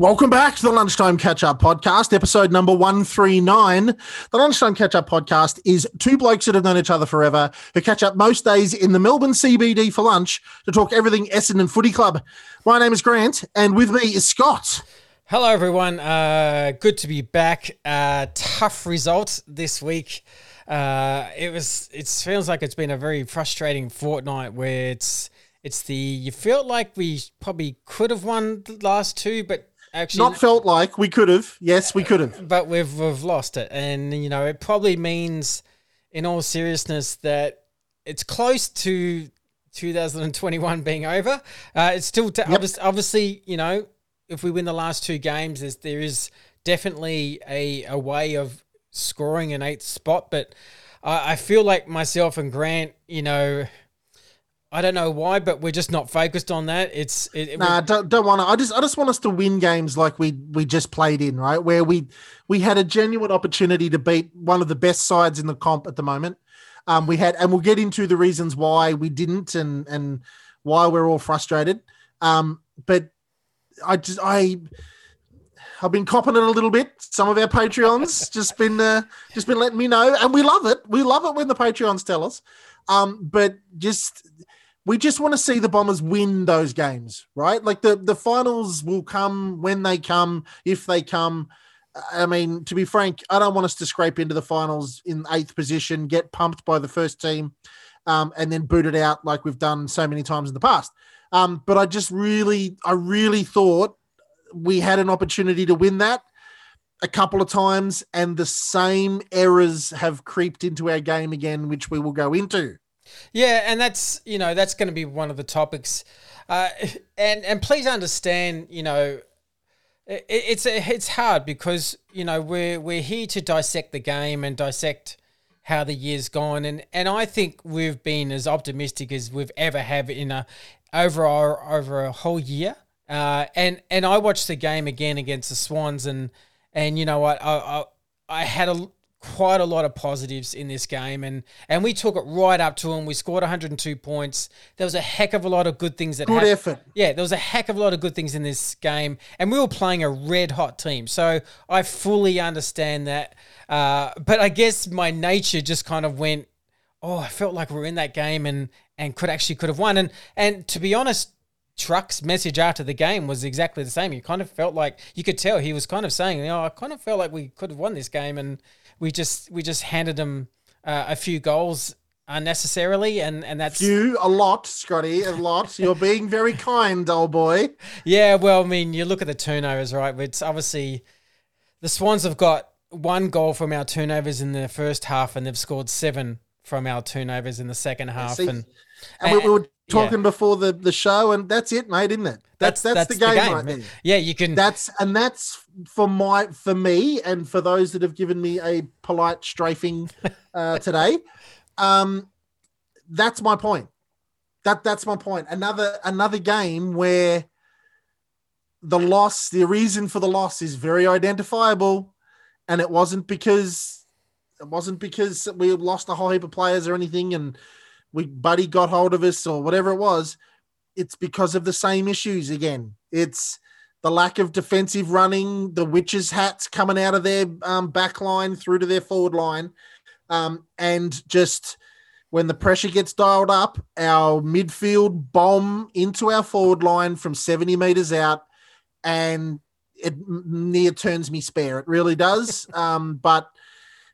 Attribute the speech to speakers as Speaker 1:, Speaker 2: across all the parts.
Speaker 1: Welcome back to the Lunchtime Catch Up Podcast, episode number 139. The Lunchtime Catch Up Podcast is two blokes that have known each other forever who catch up most days in the Melbourne CBD for lunch to talk everything Essendon Footy Club. My name is Grant, and with me is Scott.
Speaker 2: Hello, everyone. Uh, good to be back. Uh, tough result this week. Uh, it was. It feels like it's been a very frustrating fortnight where it's. It's the you felt like we probably could have won the last two, but Actually,
Speaker 1: not felt like we could have. Yes, we could have,
Speaker 2: but we've we've lost it, and you know it probably means, in all seriousness, that it's close to 2021 being over. Uh, it's still t- yep. obviously, obviously, you know, if we win the last two games, there's, there is definitely a a way of scoring an eighth spot, but I, I feel like myself and Grant, you know I don't know why, but we're just not focused on that. It's it,
Speaker 1: nah, don't, don't want to. I just I just want us to win games like we we just played in, right? Where we we had a genuine opportunity to beat one of the best sides in the comp at the moment. Um, we had, and we'll get into the reasons why we didn't, and and why we're all frustrated. Um, but I just I I've been copping it a little bit. Some of our Patreons just been uh, just been letting me know, and we love it. We love it when the Patreons tell us. Um, but just we just want to see the Bombers win those games, right? Like the the finals will come when they come, if they come. I mean, to be frank, I don't want us to scrape into the finals in eighth position, get pumped by the first team, um, and then boot it out like we've done so many times in the past. Um, but I just really, I really thought we had an opportunity to win that a couple of times, and the same errors have creeped into our game again, which we will go into.
Speaker 2: Yeah, and that's you know that's going to be one of the topics, uh, and and please understand, you know, it, it's it's hard because you know we're we're here to dissect the game and dissect how the year's gone, and and I think we've been as optimistic as we've ever have in a over our over a whole year. Uh, and and I watched the game again against the Swans, and and you know what? I I, I had a quite a lot of positives in this game and and we took it right up to them we scored 102 points. There was a heck of a lot of good things that
Speaker 1: good happened. effort.
Speaker 2: Yeah there was a heck of a lot of good things in this game and we were playing a red hot team. So i fully understand that. Uh, but i guess my nature just kind of went oh i felt like we were in that game and and could actually could have won. And and to be honest Truck's message after the game was exactly the same. He kind of felt like you could tell he was kind of saying, "You know, I kind of felt like we could have won this game, and we just we just handed them uh, a few goals unnecessarily, and and that's
Speaker 1: few a lot, Scotty, a lot. You're being very kind, old boy.
Speaker 2: Yeah, well, I mean, you look at the turnovers, right? It's obviously the Swans have got one goal from our turnovers in the first half, and they've scored seven from our turnovers in the second half, See, and,
Speaker 1: and, and we were talking yeah. before the, the show, and that's it, mate, isn't it? That's that's, that's, the, game the, game right there.
Speaker 2: Yeah, you can.
Speaker 1: That's and that's for my for me and for those that have given me a polite strafing uh, today. Um, that's my point. That that's my point. Another another game where the loss, the reason for the loss is very identifiable, and it wasn't because it wasn't because we lost a whole heap of players or anything, and we Buddy got hold of us or whatever it was. It's because of the same issues again. It's the lack of defensive running, the witches' hats coming out of their um, back line through to their forward line, um, and just when the pressure gets dialed up, our midfield bomb into our forward line from 70 meters out, and it near turns me spare. It really does. Um, but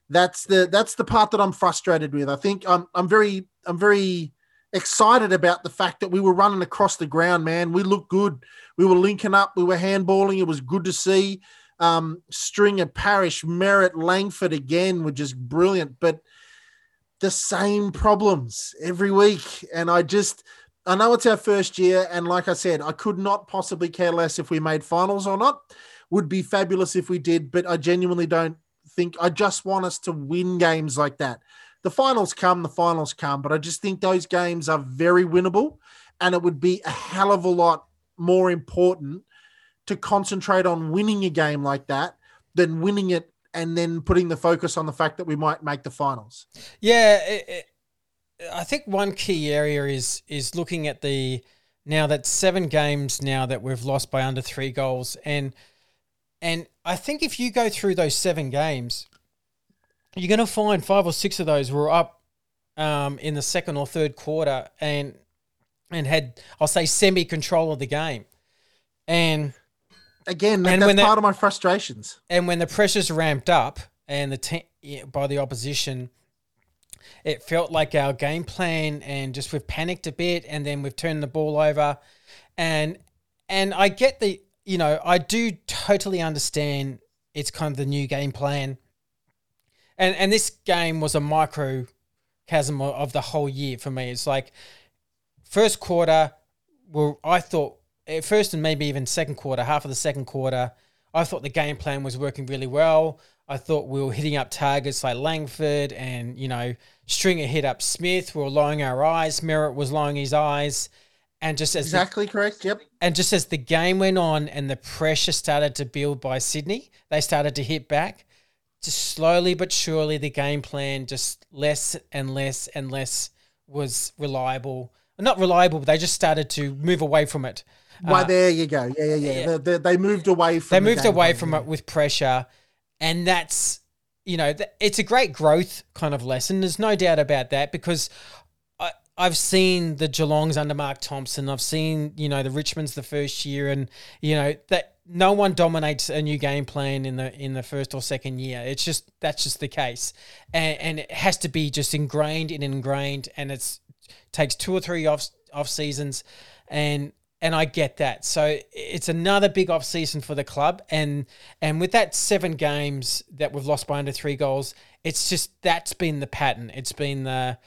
Speaker 1: that's the that's the part that I'm frustrated with. I think I'm I'm very I'm very excited about the fact that we were running across the ground, man. We looked good. We were linking up. We were handballing. It was good to see. Um, Stringer, Parish, Merrett, Langford again were just brilliant, but the same problems every week. And I just, I know it's our first year. And like I said, I could not possibly care less if we made finals or not. Would be fabulous if we did, but I genuinely don't think, I just want us to win games like that the finals come, the finals come, but I just think those games are very winnable, and it would be a hell of a lot more important to concentrate on winning a game like that than winning it and then putting the focus on the fact that we might make the finals.
Speaker 2: Yeah, it, it, I think one key area is is looking at the now that seven games now that we've lost by under three goals and And I think if you go through those seven games, you're going to find five or six of those were up um, in the second or third quarter and and had I'll say semi control of the game. And
Speaker 1: again, and that's part of my frustrations.
Speaker 2: And when the pressures ramped up and the te- by the opposition, it felt like our game plan and just we've panicked a bit and then we've turned the ball over and and I get the you know I do totally understand it's kind of the new game plan and and this game was a microcosm of the whole year for me it's like first quarter well I thought at first and maybe even second quarter half of the second quarter I thought the game plan was working really well I thought we were hitting up targets like Langford and, you know, Stringer hit up Smith. We were lowering our eyes. Merrett was lowering his eyes. And just as
Speaker 1: exactly the, correct, yep.
Speaker 2: And just as the game went on and the pressure started to build by Sydney, they started to hit back. Just slowly but surely, the game plan just less and less and less was reliable. Not reliable, but they just started to move away from it.
Speaker 1: Well, uh, there you go. Yeah, yeah, yeah. yeah. They, they, moved away from.
Speaker 2: They moved the away plan, from yeah. it with pressure, and that's you know it's a great growth kind of lesson. There's no doubt about that because I've seen the Geelongs under Mark Thompson. I've seen you know the Richmonds the first year, and you know that no one dominates a new game plan in the in the first or second year. It's just that's just the case, and, and it has to be just ingrained and ingrained, and it's takes two or three off off seasons, and and I get that. So it's another big off season for the club, and and with that seven games that we've lost by under three goals, it's just that's been the pattern. It's been the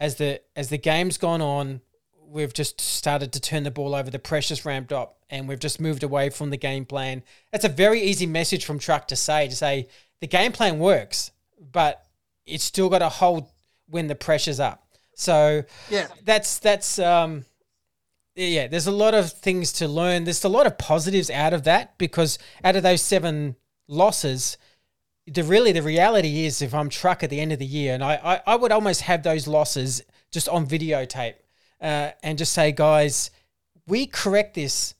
Speaker 2: as the as the game's gone on, we've just started to turn the ball over. The pressure's ramped up, and we've just moved away from the game plan. That's a very easy message from Truck to say to say the game plan works, but it's still got to hold when the pressure's up. So
Speaker 1: yeah,
Speaker 2: that's that's um yeah, there's a lot of things to learn. There's a lot of positives out of that because out of those seven losses, the really the reality is if I'm truck at the end of the year, and I I, I would almost have those losses just on videotape uh, and just say, guys, we correct this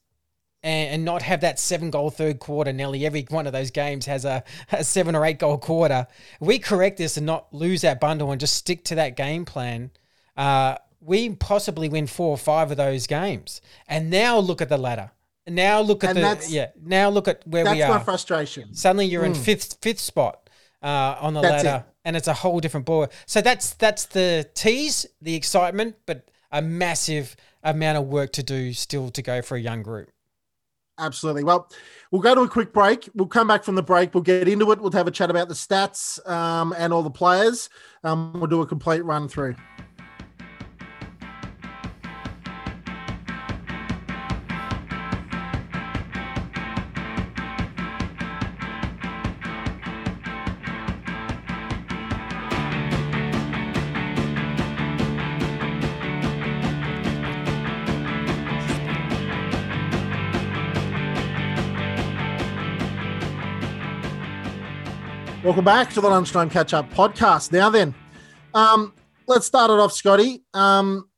Speaker 2: and, and, not have that seven goal third quarter. Nearly every one of those games has a, a seven or eight goal quarter. We correct this and not lose that bundle and just stick to that game plan. Uh, we possibly win four or five of those games. And now look at the ladder. Now look at and the yeah. Now look at where we are.
Speaker 1: That's my frustration.
Speaker 2: Suddenly you're mm. in hmm. fifth fifth spot uh, on the that's ladder, it. and it's a whole different ball. So that's that's the tease, the excitement, but a massive amount of work to do still to go for a young group.
Speaker 1: Absolutely. Well, we'll go to a quick break. We'll come back from the break. We'll get into it. We'll have a chat about the stats um, and all the players. Um, we'll do a complete run through. Welcome back to the Lunchtime Catch Up podcast. Now then, um, let's start it off, Scotty. Um,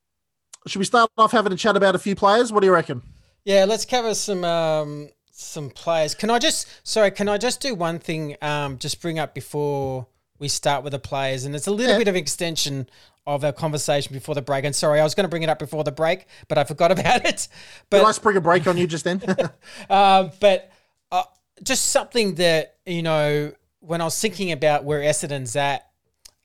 Speaker 1: should we start off having a chat about a few players? What do you reckon?
Speaker 2: Yeah, let's cover some um, some players. Can I just sorry? Can I just do one thing? Um, just bring up before we start with the players, and it's a little yeah. bit of extension of our conversation before the break. And sorry, I was going to bring it up before the break, but I forgot about it. But
Speaker 1: Did I spring a break on you just then?
Speaker 2: uh, but uh, just something that you know when I was thinking about where Essendon's at,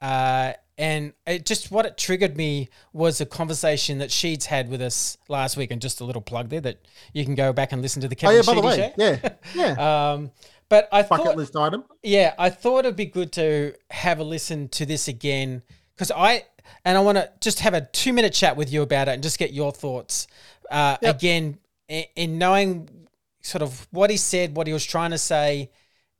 Speaker 2: uh, and it just what it triggered me was a conversation that Sheeds had with us last week, and just a little plug there that you can go back and listen to the Kevin oh, yeah, by the way, show.
Speaker 1: Yeah, yeah.
Speaker 2: um, but I
Speaker 1: bucket
Speaker 2: thought,
Speaker 1: list item.
Speaker 2: Yeah, I thought it'd be good to have a listen to this again because I and I want to just have a two minute chat with you about it and just get your thoughts uh, yep. again in, in knowing sort of what he said, what he was trying to say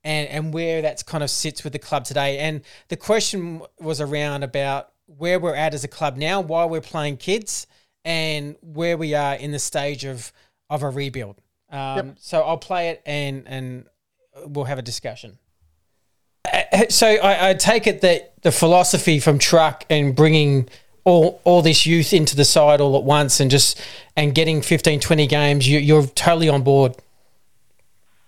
Speaker 2: and and where that's kind of sits with the club today. And the question was around about where we're at as a club now, why we're playing kids, and where we are in the stage of of a rebuild. Um, yep. So I'll play it and and we'll have a discussion. Uh, so I, I take it that the philosophy from Truck and bringing all all this youth into the side all at once and just and getting 15 20 games you, you're totally on board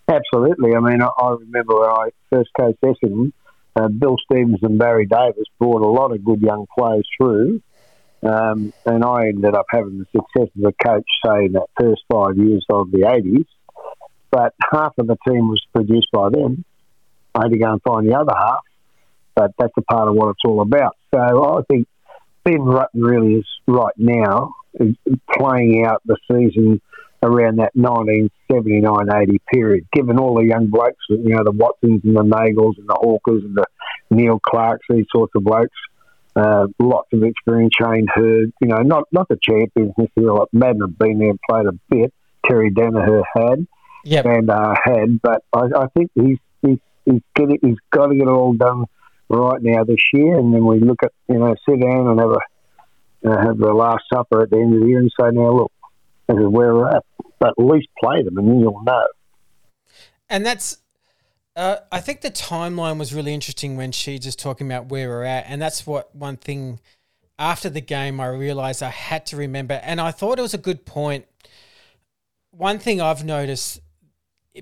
Speaker 3: Absolutely. I mean, I, I remember when I first coached Essendon, uh, Bill Stevens and Barry Davis brought a lot of good young players through. Um, and I ended up having the success of a coach, say, in that first five years of the 80s. But half of the team was produced by them. I had to go and find the other half. But that's a part of what it's all about. So I think Ben Rutten really is right now playing out the season around that 1979-80 period, given all the young blokes, you know, the Watsons and the Neagles and the Hawkers and the Neil Clarkes, these sorts of blokes, uh, lots of experience, Shane Heard, you know, not not the champions necessarily, like Madden have been there and played a bit, Terry Daniher had,
Speaker 2: yep.
Speaker 3: and uh, had, but I, I think he's, he's, he's, getting, he's got to get it all done right now this year, and then we look at, you know, sit down and have a uh, have the last supper at the end of the year and say, now look, where we're at. But at least play them, and then you'll know.
Speaker 2: And that's, uh, I think the timeline was really interesting when she just talking about where we're at, and that's what one thing after the game I realized I had to remember, and I thought it was a good point. One thing I've noticed,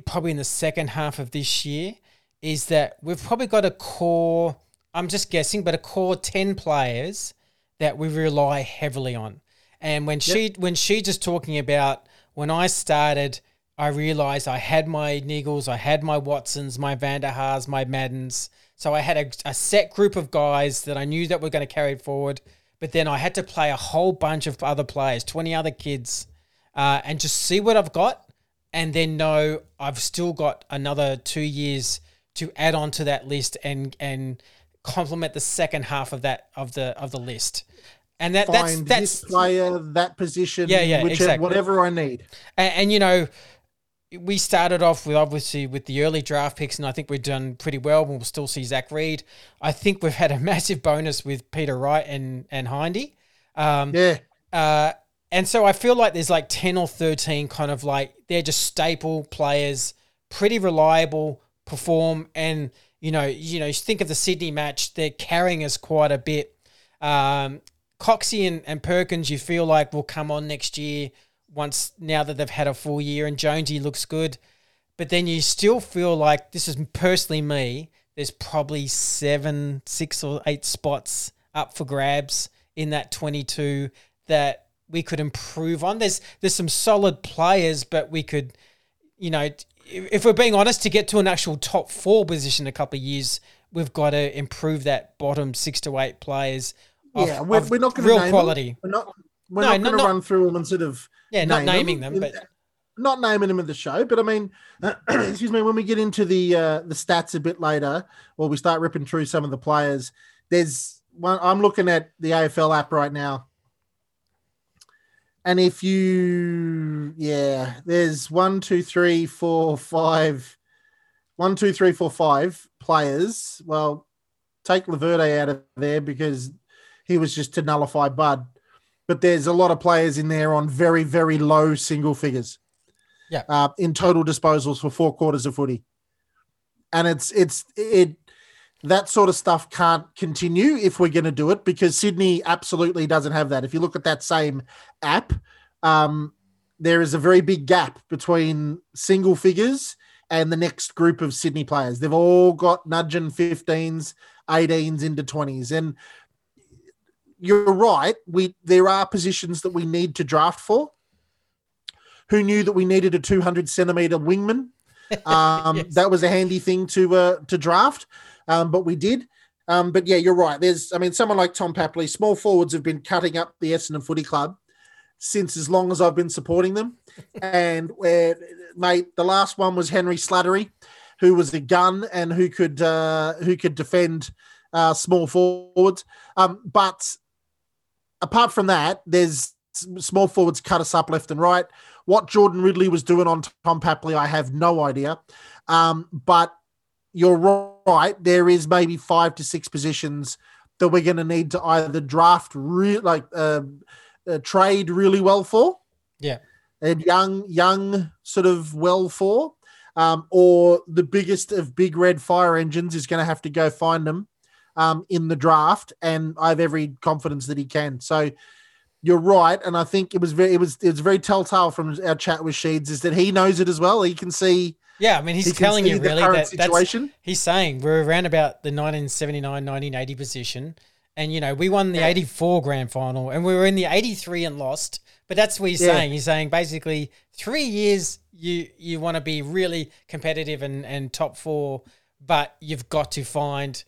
Speaker 2: probably in the second half of this year, is that we've probably got a core. I'm just guessing, but a core ten players that we rely heavily on. And when she when she just talking about when I started, I realized I had my Neagles, I had my Watsons, my Vander Haars, my Maddens. So I had a, a set group of guys that I knew that were going to carry it forward. But then I had to play a whole bunch of other players, 20 other kids, uh, and just see what I've got. And then know I've still got another two years to add on to that list and and complement the second half of that of the of the list. And that
Speaker 1: Find
Speaker 2: that's that's
Speaker 1: this player, that position,
Speaker 2: Yeah, yeah,
Speaker 1: whichever,
Speaker 2: exactly.
Speaker 1: whatever I need.
Speaker 2: and, and you know we started off with obviously with the early draft picks, and I think we've done pretty well. We'll still see Zach Reid. I think we've had a massive bonus with Peter Wright and and Hindy. Um,
Speaker 1: Yeah,
Speaker 2: uh, and so I feel like there's like 10 or 13 kind of like they're just staple players, pretty reliable, perform, and you know, you know, think of the Sydney match, they're carrying us quite a bit. Um, Coxie and, and Perkins, you feel like will come on next year once now that they've had a full year, and Jonesy looks good. But then you still feel like this is personally me. There's probably seven, six or eight spots up for grabs in that 22 that we could improve on. There's there's some solid players, but we could, you know, if we're being honest, to get to an actual top four position in a couple of years, we've got to improve that bottom six to eight players. Of-
Speaker 1: yeah. We're,
Speaker 2: of
Speaker 1: we're not going to
Speaker 2: real
Speaker 1: name
Speaker 2: quality.
Speaker 1: Them. We're not. We're
Speaker 2: No,
Speaker 1: not going to run through them and sort of
Speaker 2: Yeah, not naming them, but
Speaker 1: not naming them in the show. But I mean, excuse me, when we get into the uh, the stats a bit later, or we start ripping through some of the players, there's one. I'm looking at the AFL app right now, and if you, yeah, there's one, two, three, four, five, one, two, three, four, five players. Well, take Laverde out of there because he was just to nullify Bud. But there's a lot of players in there on very, very low single figures.
Speaker 2: Yeah.
Speaker 1: Uh, in total disposals for four quarters of footy. And it's it's it that sort of stuff can't continue if we're going to do it because Sydney absolutely doesn't have that. If you look at that same app, um, there is a very big gap between single figures and the next group of Sydney players. They've all got nudging 15s, 18s into 20s. And you're right. We there are positions that we need to draft for. Who knew that we needed a 200 centimeter wingman? Um,
Speaker 2: Yes.
Speaker 1: That was a handy thing to uh, to draft, um, but we did. Um, but yeah, you're right. There's, I mean, someone like Tom Papley, small forwards have been cutting up the Essendon Footy Club since as long as I've been supporting them. and where, mate, the last one was Henry Slattery, who was a gun and who could uh, who could defend uh, small forwards. Um, but apart from that, there's small forwards cut us up left and right. What Jordan Ridley was doing on Tom Papley, I have no idea. Um, but you're right. There is maybe five to six positions that we're going to need to either draft, re- like uh, uh, trade really well for,
Speaker 2: Yeah.
Speaker 1: and young, young sort of well for, um, or the biggest of big red fire engines is going to have to go find them um, in the draft, and I have every confidence that he can. So you're right, and I think it was very, it was, it was very telltale from our chat with Sheeds is that he knows it as well. He can see
Speaker 2: Yeah, I mean, he's
Speaker 1: He
Speaker 2: telling you really that
Speaker 1: situation.
Speaker 2: he's saying we're around about the 1979 1980 position, and you know we won the 84 grand final, and we were in the 83 and lost. But that's what he's
Speaker 1: Yeah.
Speaker 2: saying. He's saying basically three years you you want to be really competitive and and top four, but you've got to find.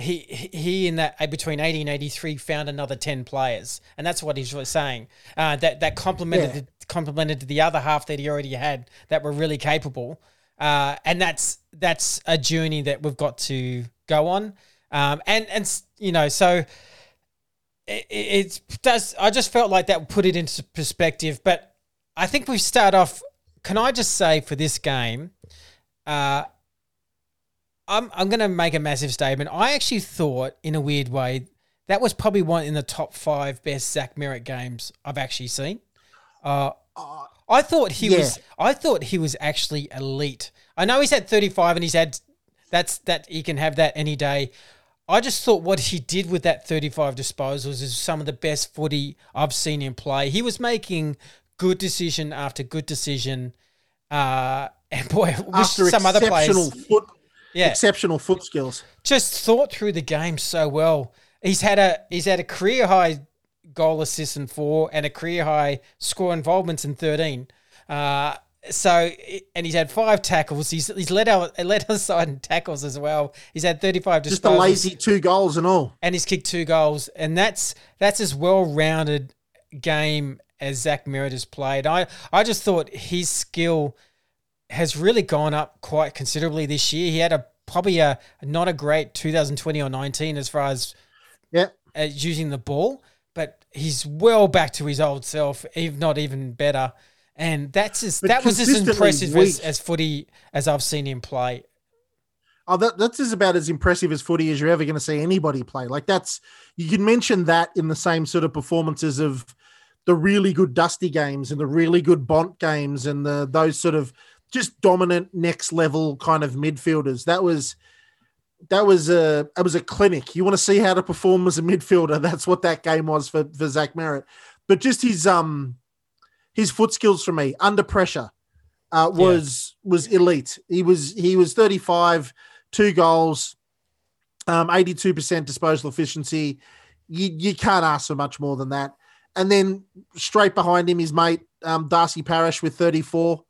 Speaker 2: He he in that uh, between 80 and 83 found another 10 players and that's what he's really saying. Uh, that that complemented
Speaker 1: Yeah.
Speaker 2: the, complemented the other half that he already had that were really capable. Uh, and that's that's a journey that we've got to go on. Um, and and you know so it, it it does I just felt like that put it into perspective but I think we start off can I just say for this game uh, I'm I'm going to make a massive statement. I actually thought, in a weird way, that was probably one in the top five best Zach Merrett games I've actually seen. Uh, I thought he
Speaker 1: yeah.
Speaker 2: was. I thought he was actually elite. I know he's had 35 and he's had that's that he can have that any day. I just thought what he did with that 35 disposals is some of the best footy I've seen him play. He was making good decision after good decision. Uh, and boy, I wish
Speaker 1: After
Speaker 2: some other players,
Speaker 1: foot,
Speaker 2: yeah,
Speaker 1: exceptional foot skills.
Speaker 2: just thought through the game so well. He's had a he's had a career high goal assists in four and a career high score involvements in thirteen. Uh, so and he's had five tackles. He's he's led our led our side in tackles as well. He's had thirty five disposals
Speaker 1: Just a lazy two goals and all.
Speaker 2: and he's kicked two goals, and that's that's as well rounded game as Zach Merrett has played. I I just thought his skill has really gone up quite considerably this year. He had a probably a not a great 2020 or 19 as far as
Speaker 1: Yeah.
Speaker 2: uh, using the ball, but he's well back to his old self, if not even better. And that's as,
Speaker 1: But
Speaker 2: that was as impressive as, as footy as I've seen him play.
Speaker 1: Oh, that, that's as about as impressive as footy as you're ever going to see anybody play. Like that's you can mention that in the same sort of performances of the really good Dusty games and the really good Bont games and the those sort of just dominant next level kind of midfielders. That was that was a that was a clinic. You want to see how to perform as a midfielder? That's what that game was for for Zach Merrett. But just his um his foot skills for me under pressure uh, was was elite. He was he was 35, two goals, um, 82% disposal efficiency. You you can't ask for much more than that. And then straight behind him, his mate um, Darcy Parish with 34,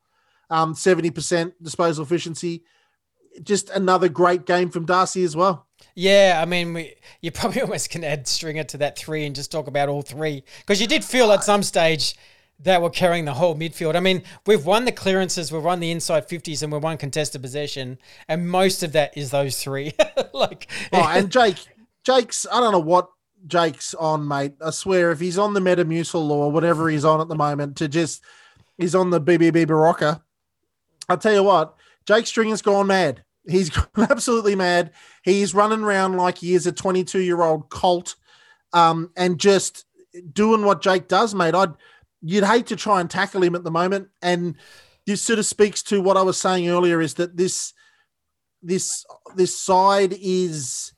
Speaker 1: um, 70% disposal efficiency. Just another great game from Darcy as well.
Speaker 2: Yeah, I mean, we, you probably almost can add Stringer to that three and just talk about all three because you did feel at some stage that we're carrying the whole midfield. I mean, we've won the clearances, we've won the inside fifties, and we've won contested possession, and most of that is those three. like,
Speaker 1: Oh, and Jake, Jake's, I don't know what Jake's on, mate. I swear, if he's on the Metamucil or whatever he's on at the moment, to just, he's on the BBB Berocca. I'll tell you what, Jake Stringer's gone mad. He's gone absolutely mad. He's running around like he is a 22 year old colt um, and just doing what Jake does, mate. I'd, you'd hate to try and tackle him at the moment. And this sort of speaks to what I was saying earlier is that this, this, this side is,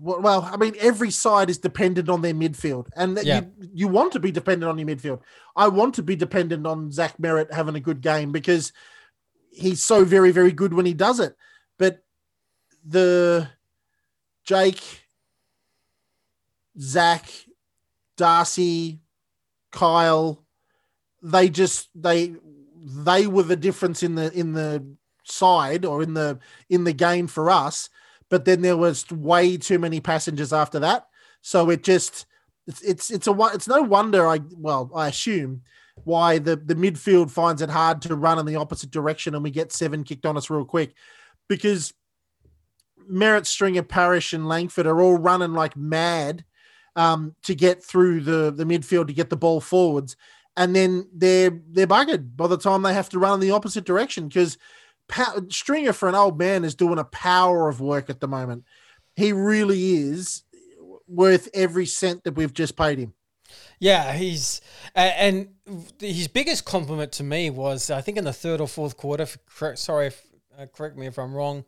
Speaker 1: well, I mean, every side is dependent on their midfield, and
Speaker 2: Yeah.
Speaker 1: you you want to be dependent on your midfield. I want to be dependent on Zach Merrett having a good game because he's so very very good when he does it. But the Jake, Zach, Darcy, Kyle, they just they they were the difference in the in the side or in the in the game for us but then there was way too many passengers after that so it just it's it's it's a it's no wonder i well i assume why the the midfield finds it hard to run in the opposite direction and we get seven kicked on us real quick because Merrett, Stringer, Parish, and Langford are all running like mad um, to get through the the midfield to get the ball forwards, and then they're they're buggered by the time they have to run in the opposite direction because pa- Stringer for an old man is doing a power of work at the moment. He really is worth every cent that we've just paid him.
Speaker 2: Yeah, he's and his biggest compliment to me was I think in the third or fourth quarter. correct- Sorry, if, uh, correct me if I'm wrong.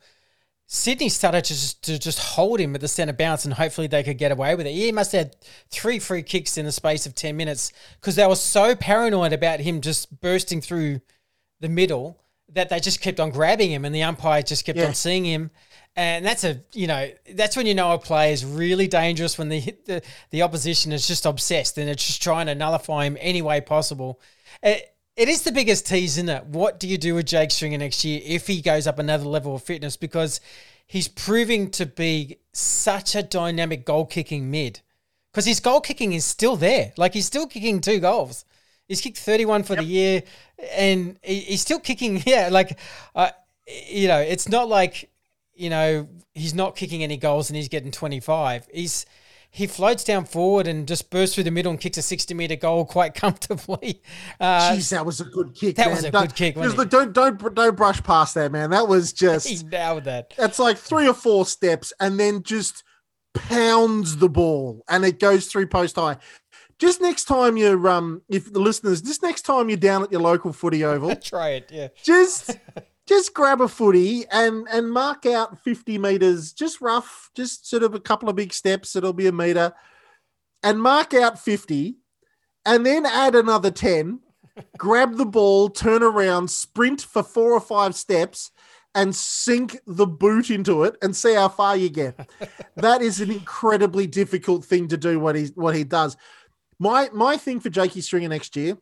Speaker 2: Sydney started to just, to just hold him at the centre bounce, and hopefully they could get away with it. He must have had three free kicks in the space of ten minutes because they were so paranoid about him just bursting through the middle that they just kept on grabbing him, and the umpire just kept
Speaker 1: Yeah.
Speaker 2: on seeing him. And that's a you know that's when you know a play is really dangerous when the the, the opposition is just obsessed and it's just trying to nullify him any way possible. It, it is the biggest tease, isn't it? What do you do with Jake Stringer next year if he goes up another level of fitness? Because he's proving to be such a dynamic goal kicking mid. Because his goal kicking is still there. Like he's still kicking two goals. He's kicked 31 for the year and he, he's still kicking. Yeah. Like, uh, you know, it's not like, you know, he's not kicking any goals and he's getting 25. He's, he floats down forward and just bursts through the middle and kicks a 60 meter goal quite comfortably. Uh,
Speaker 1: Jeez, that was a good kick.
Speaker 2: that
Speaker 1: man.
Speaker 2: was a
Speaker 1: Don't-
Speaker 2: good kick,
Speaker 1: just look, don't don't don't brush past that, man. That was
Speaker 2: he
Speaker 1: just.
Speaker 2: nailed that.
Speaker 1: It's like three or four steps, and then just pounds the ball, and it goes through post high. Just next time you're um, if the listeners, just next time you're down at your local footy oval,
Speaker 2: Try it. Yeah.
Speaker 1: just just grab a footy and and mark out 50 meters just rough just sort of a couple of big steps it'll be a meter and mark out 50 and then add another 10 grab the ball turn around sprint for four or five steps and sink the boot into it and see how far you get. That is an incredibly difficult thing to do what he what he does. My my thing for Jakey Stringer next year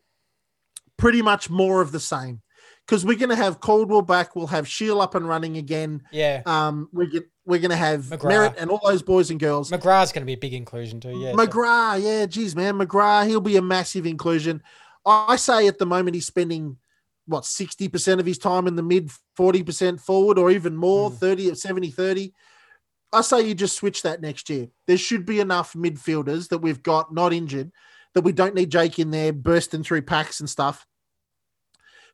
Speaker 1: pretty much more of the same because we're going to have Caldwell back. We'll have Shield up and running again.
Speaker 2: Yeah.
Speaker 1: Um, we get, we're going to have
Speaker 2: McGrath.
Speaker 1: Merrett and all those boys and girls.
Speaker 2: McGrath's going to be a big inclusion too. Yeah.
Speaker 1: McGrath, yeah, geez, man, McGrath, he'll be a massive inclusion. I say at the moment he's spending what 60% of his time in the mid 40% forward or even more,
Speaker 2: Mm.
Speaker 1: 30 or 70 30. I say you just switch that next year. There should be enough midfielders that we've got not injured that we don't need Jake in there bursting through packs and stuff.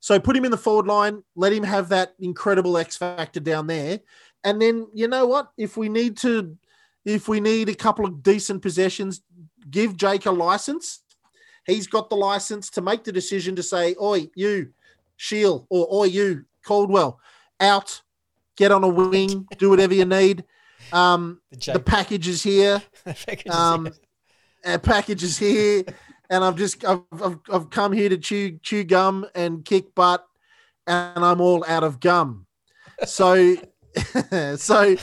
Speaker 1: So put him in the forward line, let him have that incredible X factor down there. And then you know what? If we need to if we need a couple of decent possessions, give Jake a license. He's got the license to make the decision to say, Oi, you, Shield, or Oi, you, Caldwell, out, get on a wing, do whatever you need. Um,
Speaker 2: The,
Speaker 1: the package is here.
Speaker 2: the package is
Speaker 1: Um,
Speaker 2: here.
Speaker 1: Our package is here. And I've just I've, I've, I've come here to chew chew gum and kick butt, and I'm all out of gum. So, so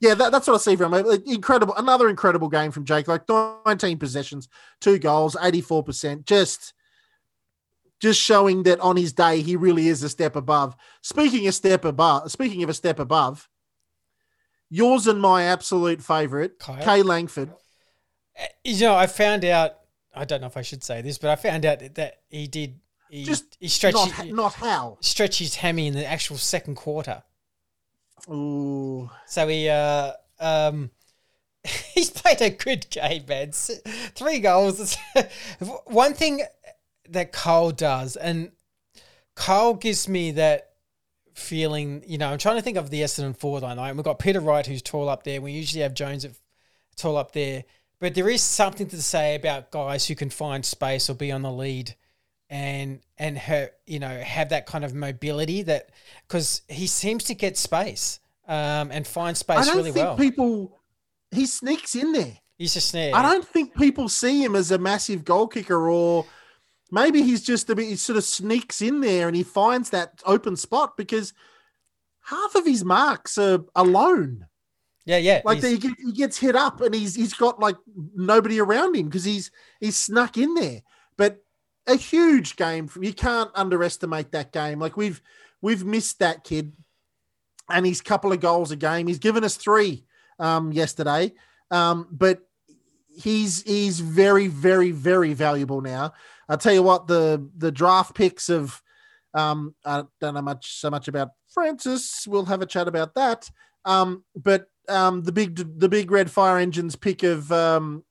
Speaker 1: yeah, that, that's what I see from him. Incredible, another incredible game from Jake. Like 19 possessions, two goals, 84 percent. Just, just showing that on his day he really is a step above. Speaking a step above, speaking of a step above, yours and my absolute favorite,
Speaker 2: Kyle?
Speaker 1: Kay Langford.
Speaker 2: Uh, you know, I found out. I don't know if I should say this, but I found out that he did. He,
Speaker 1: Just
Speaker 2: he stretched
Speaker 1: Not,
Speaker 2: his-
Speaker 1: not how.
Speaker 2: stretched his hammy in the actual second quarter.
Speaker 1: Ooh,
Speaker 2: So he uh um he's played a good game, man. Three goals. One thing that Cole does, and Cole gives me that feeling. You know, I'm trying to think of the Essendon forward line. Like we've got Peter Wright, who's tall up there. We usually have Jones at tall up there, but there is something to say about guys who can find space or be on the lead. And and her, you know, have that kind of mobility that because he seems to get space um, and find
Speaker 1: I
Speaker 2: space
Speaker 1: don't
Speaker 2: really
Speaker 1: think
Speaker 2: well.
Speaker 1: people. He sneaks in there.
Speaker 2: He's a snare.
Speaker 1: I don't think people see him as a massive goal kicker, or maybe he's just a bit. He sort of sneaks in there and he finds that open spot because half of his marks are alone.
Speaker 2: Yeah, yeah.
Speaker 1: Like he, get, he gets hit up and he's he's got like nobody around him because he's he's snuck in there. But a huge game. You can't underestimate that game. Like we've we've missed that kid, and his couple of goals a game. He's given us three um, yesterday, um, but he's he's very very very valuable now. I'll tell you what the the draft picks of um, I don't know much so much about Francis. We'll have a chat about that. Um, but um, the big the big red fire engines pick of um,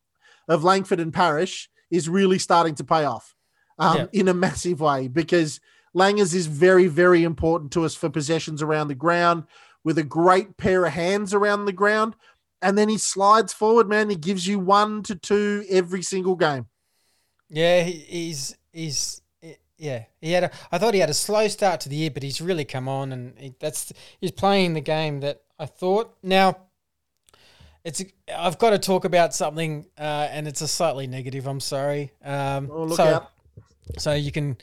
Speaker 1: of Langford and Parish is really starting to pay off um,
Speaker 2: Yeah.
Speaker 1: in a massive way because Langers is very very important to us for possessions around the ground with a great pair of hands around the ground. And then he slides forward, man. He gives you one to two every single game.
Speaker 2: yeah, he, he's he's yeah. He had a. I thought he had a slow start to the year, but he's really come on, and he, that's he's playing the game that I thought. Now, it's I've got to talk about something, uh, and it's a slightly negative. I'm sorry. Um,
Speaker 1: Oh, look
Speaker 2: so,
Speaker 1: out.
Speaker 2: So you can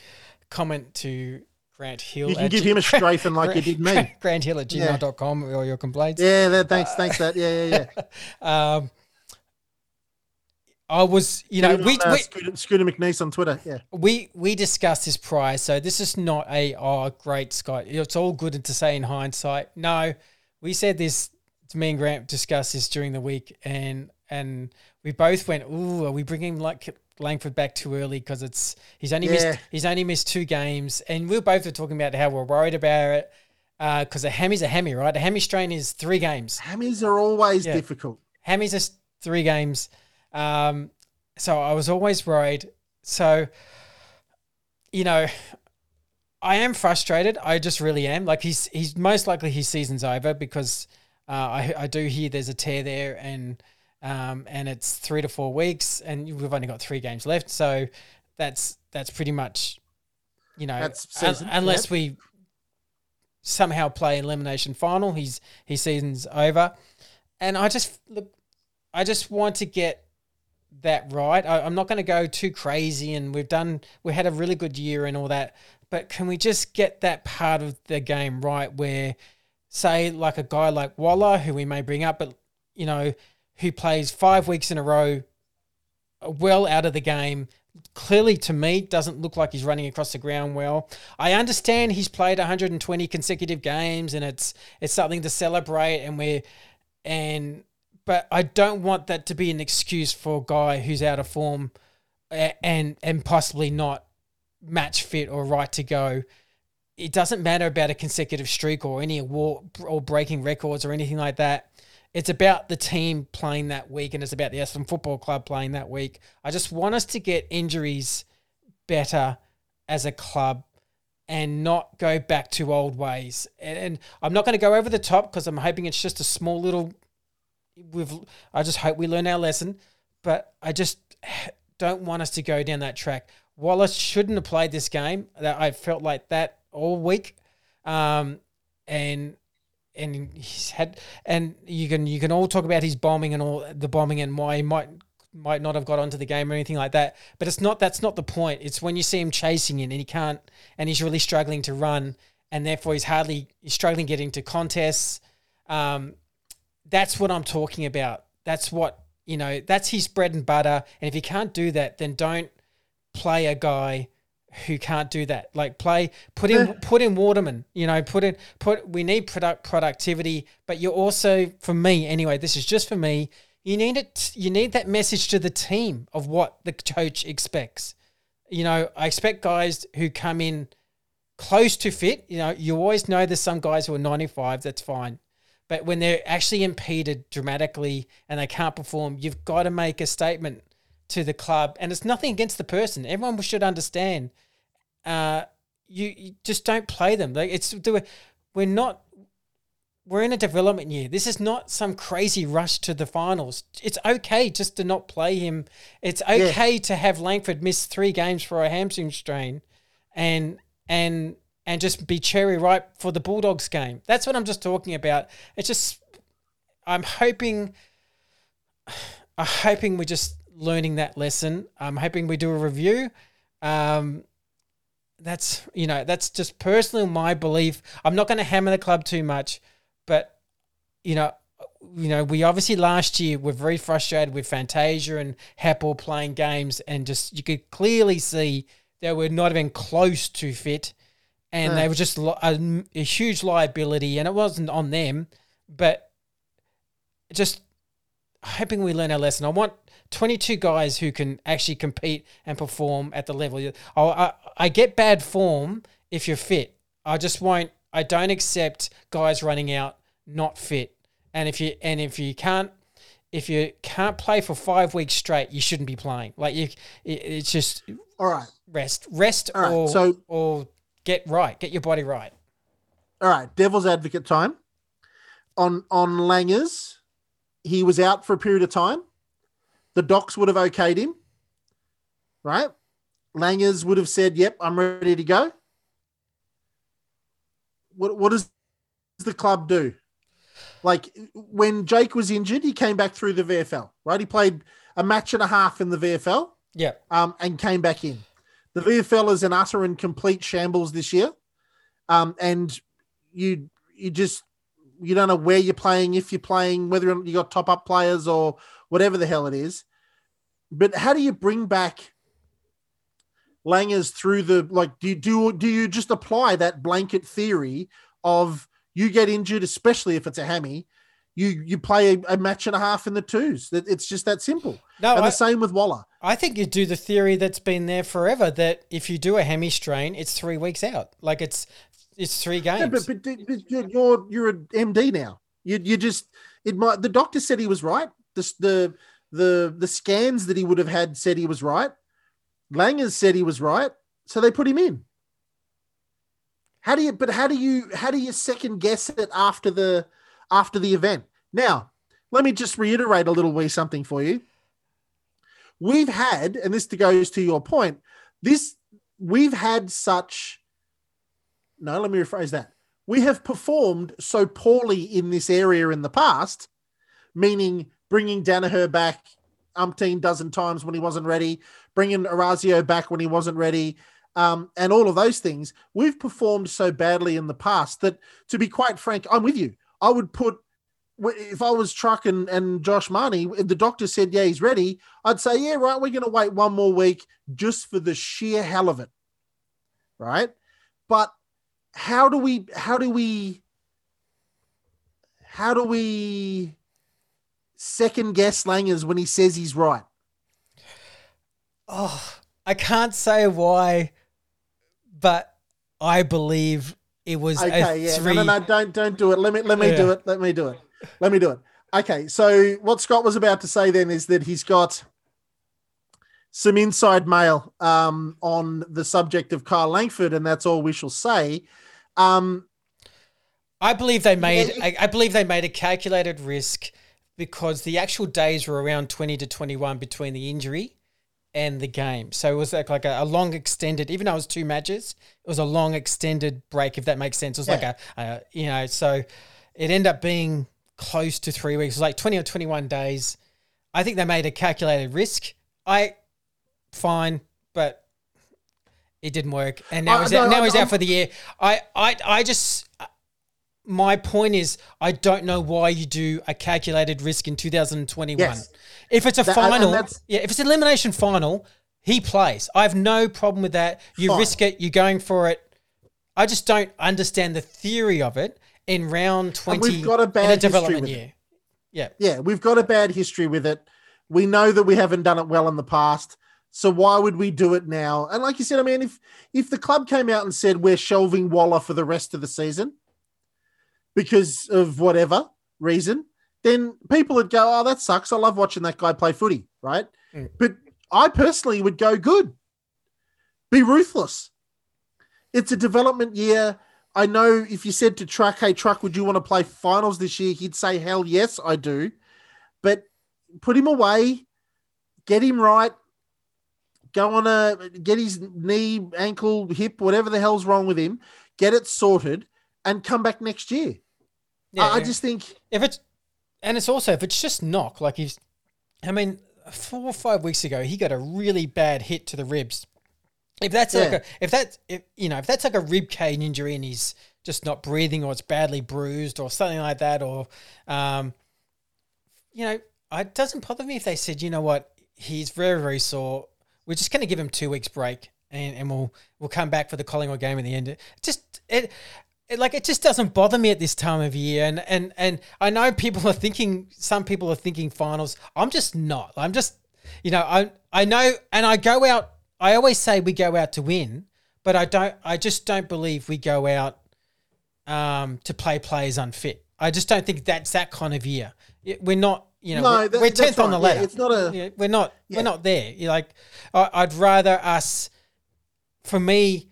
Speaker 2: comment to Grant Hill.
Speaker 1: You can give
Speaker 2: G-
Speaker 1: him a strafing like you did me.
Speaker 2: Grant Hill at
Speaker 1: Yeah.
Speaker 2: gmail.com with all your complaints.
Speaker 1: Yeah, that, thanks, thanks. That yeah, yeah, yeah.
Speaker 2: Um, I was, you know, we,
Speaker 1: on, uh,
Speaker 2: we,
Speaker 1: Scooter, Scooter McNeese on Twitter. Yeah,
Speaker 2: we we discussed this prior, so this is not a oh great Scott. It's all good to say in hindsight. No, we said this. Me and Grant discussed this during the week, and and we both went, "Ooh, are we bringing like Langford back too early? Because it's he's only
Speaker 1: Yeah.
Speaker 2: missed he's only missed two games, and we both were talking about how we're worried about it because a hammy's a hammy, right? A hammy strain is three games.
Speaker 1: hammies are always
Speaker 2: Yeah.
Speaker 1: difficult.
Speaker 2: Hammy's just three games. Um, so I was always worried. So, you know, I am frustrated. I just really am. Like he's he's most likely his season's over because uh, I I do hear there's a tear there and um and it's three to four weeks and we've only got three games left. So that's that's pretty much you know
Speaker 1: That's
Speaker 2: un- unless
Speaker 1: yep.
Speaker 2: we somehow play elimination final, his his season's over. And I just look, I just want to get that right. I, I'm not going to go too crazy, and we've done, we had a really good year and all that. But can we just get that part of the game right where, say, like a guy like Waller, who we may bring up, but you know, who plays five weeks in a row, uh, well out of the game. Clearly, to me, doesn't look like he's running across the ground well. I understand he's played 120 consecutive games, and it's it's something to celebrate, and we're and but I don't want that to be an excuse for a guy who's out of form and and possibly not match fit or right to go. It doesn't matter about a consecutive streak or any award or breaking records or anything like that. It's about the team playing that week and it's about the Essendon Football Club playing that week. I just want us to get injuries better as a club and not go back to old ways. And, and I'm not going to go over the top because I'm hoping it's just a small little. We've. I just hope we learn our lesson, but I just don't want us to go down that track. Wallace shouldn't have played this game. I felt like that all week, um, and and he's had and you can you can all talk about his bombing and all the bombing and why he might might not have got onto the game or anything like that. But it's not that's not the point. It's when you see him chasing in and he can't and he's really struggling to run and therefore he's hardly he's struggling getting to contests. Um, that's what I'm talking about. That's what you know. That's his bread and butter. And if he can't do that, then don't play a guy who can't do that. Like play, put in, put in Waterman. You know, put in, put. We need product productivity, but you're also, for me anyway, this is just for me. You need it. You need that message to the team of what the coach expects. You know, I expect guys who come in close to fit. You know, you always know there's some guys who are 95. That's fine. But when they're actually impeded dramatically and they can't perform, you've got to make a statement to the club. And it's nothing against the person. Everyone should understand. Uh, you, you just don't play them. Like it's we're not we're in a development year. This is not some crazy rush to the finals. It's okay just to not play him. It's okay to have Langford miss three games for a hamstring strain, and and and just be cherry ripe for the Bulldogs game. That's what I'm just talking about. It's just I'm hoping I'm hoping we're just learning that lesson. I'm hoping we do a review. Um, that's you know that's just personally my belief. I'm not going to hammer the club too much, but you know, you know, we obviously last year were very frustrated with Fantasia and Heppell playing games, and just you could clearly see they were not even close to fit, and
Speaker 1: No.
Speaker 2: they were just a, a huge liability, and it wasn't on them, but just hoping we learn our lesson. I want 22 guys who can actually compete and perform at the level. I, I, I get bad form if you're fit. I just won't. I don't accept guys running out not fit. And if you and if you can't if you can't play for five weeks straight, you shouldn't be playing. Like you, it, it's just
Speaker 1: All right,
Speaker 2: rest, rest,
Speaker 1: All right,
Speaker 2: or
Speaker 1: so-
Speaker 2: or get right, get your body right.
Speaker 1: all right. Devil's advocate time on on Langers. He was out for a period of time. The docs would have okayed him, right? Langers would have said, "Yep, I'm ready to go." What what does the club do? Like when Jake was injured, he came back through the VFL, right? He played a match and a half in the VFL.
Speaker 2: Yeah,
Speaker 1: um, and came back in. The VFL is an utter and complete shambles this year. um, and you you just you don't know where you're playing, if you're playing, whether you got top up players or whatever the hell it is. But how do you bring back Langers through the like? Do you do do you just apply that blanket theory of you get injured, especially if it's a hammy, you you play a, a match and a half in the twos. It's just that simple. No, and I, the same with Waller.
Speaker 2: I think you do the theory that's been there forever that if you do a hammy strain, it's three weeks out. Like it's it's three games. Yeah,
Speaker 1: but, but, but, you're you're an MD now. You you just it might. The doctor said he was right. The the the the scans that he would have had said he was right. Langers said he was right, so they put him in. How do you? But how do you? How do you second guess it after the after the event? Now, let me just reiterate a little wee something for you. We've had, and this goes to your point. This we've had such no, let me rephrase that. We have performed so poorly in this area in the past, meaning bringing Daniher back umpteen dozen times when he wasn't ready, bringing Orazio back when he wasn't ready, um, and all of those things. We've performed so badly in the past that, to be quite frank, I'm with you. I would put if I was Truck and, and Josh Mahoney, the doctor said, yeah, he's ready, I'd say, yeah, right, we're going to wait one more week just for the sheer hell of it. Right. But how do we how do we how do we second guess Langers when he says he's right?
Speaker 2: Oh, I can't say why, but I believe it was
Speaker 1: okay. yeah, three... no, no, no, don't don't do it. Let me let me yeah. do it. Let me do it. Let me do it. Okay, so what Scott was about to say then is that he's got some inside mail um, on the subject of Kyle Langford, and that's all we shall say. Um,
Speaker 2: I believe they made. I, I believe they made a calculated risk because the actual days were around twenty to twenty-one between the injury and the game. So it was like, like a, a, long extended, even though it was two matches, it was a long extended break, if that makes sense. It was yeah. like a, a, you know, so it ended up being close to three weeks, it was like 20 or 21 days. I think they made a calculated risk. I, fine, but it didn't work, and now, he's, no, out, now he's out for the year. I, I, I just. My point is, I don't know why you do a calculated risk in 2021. Yes. If it's a that, final, yeah, if it's an elimination final, he plays. I have no problem with that. You Fine. risk it. You're going for it. I just don't understand the theory of it in round 20 and we've got a bad in a development year. It. Yeah.
Speaker 1: Yeah, we've got a bad history with it. We know that we haven't done it well in the past. So why would we do it now? And like you said, I mean, if if the club came out and said we're shelving Waller for the rest of the season because of whatever reason, then people would go, "Oh, that sucks. I love watching that guy play footy." Right? Mm. But I personally would go, "Good. Be ruthless. It's a development year." I know if you said to Truck, "Hey, Truck, would you want to play finals this year?" He'd say, "Hell yes, I do." But put him away, get him right go on a get his knee, ankle, hip, whatever the hell's wrong with him, get it sorted, and come back next year. Yeah, I, just think
Speaker 2: if it's and it's also if it's just knock, like he's, I mean, four or five weeks ago he got a really bad hit to the ribs. If that's yeah. like a if that if you know if that's like a rib cage injury and he's just not breathing or it's badly bruised or something like that or um, you know, it doesn't bother me if they said, you know what, he's very very sore we're just going to give him two weeks break, and, and we'll we'll come back for the Collingwood game in the end. Just it like it just doesn't bother me at this time of year, and and and I know people are thinking, some people are thinking finals. I'm just not. I'm just, you know, I I know, and I go out. I always say we go out to win, but I don't. I just don't believe we go out um, to play players unfit. I just don't think that's that kind of year. We're not you know, no, we're, that, we're tenth on the ladder. Yeah, it's not a. Yeah, we're not. Yeah. We're not there. You're like, I, would rather us. For me,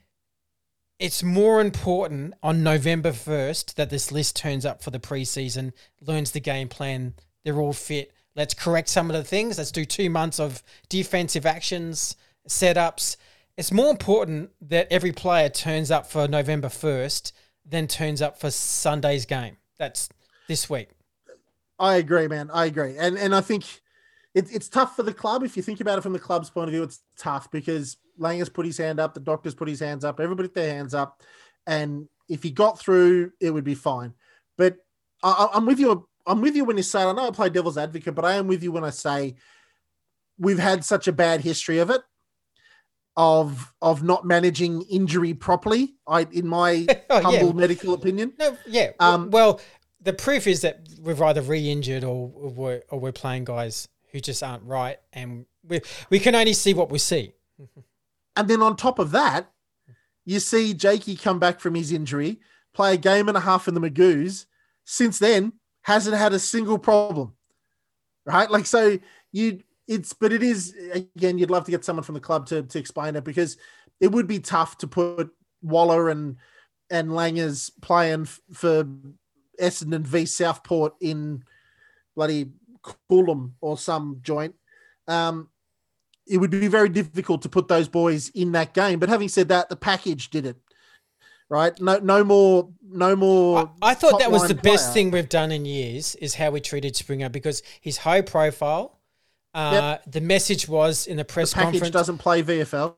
Speaker 2: it's more important on November first that this list turns up for the preseason, learns the game plan. They're all fit. Let's correct some of the things. Let's do two months of defensive actions, setups. It's more important that every player turns up for November first than turns up for Sunday's game. That's this week.
Speaker 1: I agree, man. I agree, and and I think it, it's tough for the club. If you think about it from the club's point of view, it's tough because Langers put his hand up, the doctors put his hands up, everybody put their hands up, and If he got through, it would be fine. But I, I'm with you. I'm with you when you say I know I play devil's advocate, but I am with you when I say we've had such a bad history of it of of not managing injury properly. I, in my
Speaker 2: Oh, yeah.
Speaker 1: humble medical opinion,
Speaker 2: No, yeah.
Speaker 1: Um,
Speaker 2: well, the proof is that we've either re-injured or we're, or we're playing guys who just aren't right, and we we can only see what we see.
Speaker 1: and then on top of that, you see Jakey come back from his injury, play a game and a half in the Magoos. Since then, hasn't had a single problem, right? Like so, you it's but it is again. You'd love to get someone from the club to to explain it because it would be tough to put Waller and and Langers playing for Essendon v Southport in bloody Coolum or some joint. Um, it would be very difficult to put those boys in that game. But having said that, the package did it. Right? No, no more, no more.
Speaker 2: I, I thought that was the
Speaker 1: top-line
Speaker 2: best thing we've done in years is how we treated Stringer because he's high profile. Uh, The message was in the press
Speaker 1: The package
Speaker 2: conference.
Speaker 1: doesn't play VFL.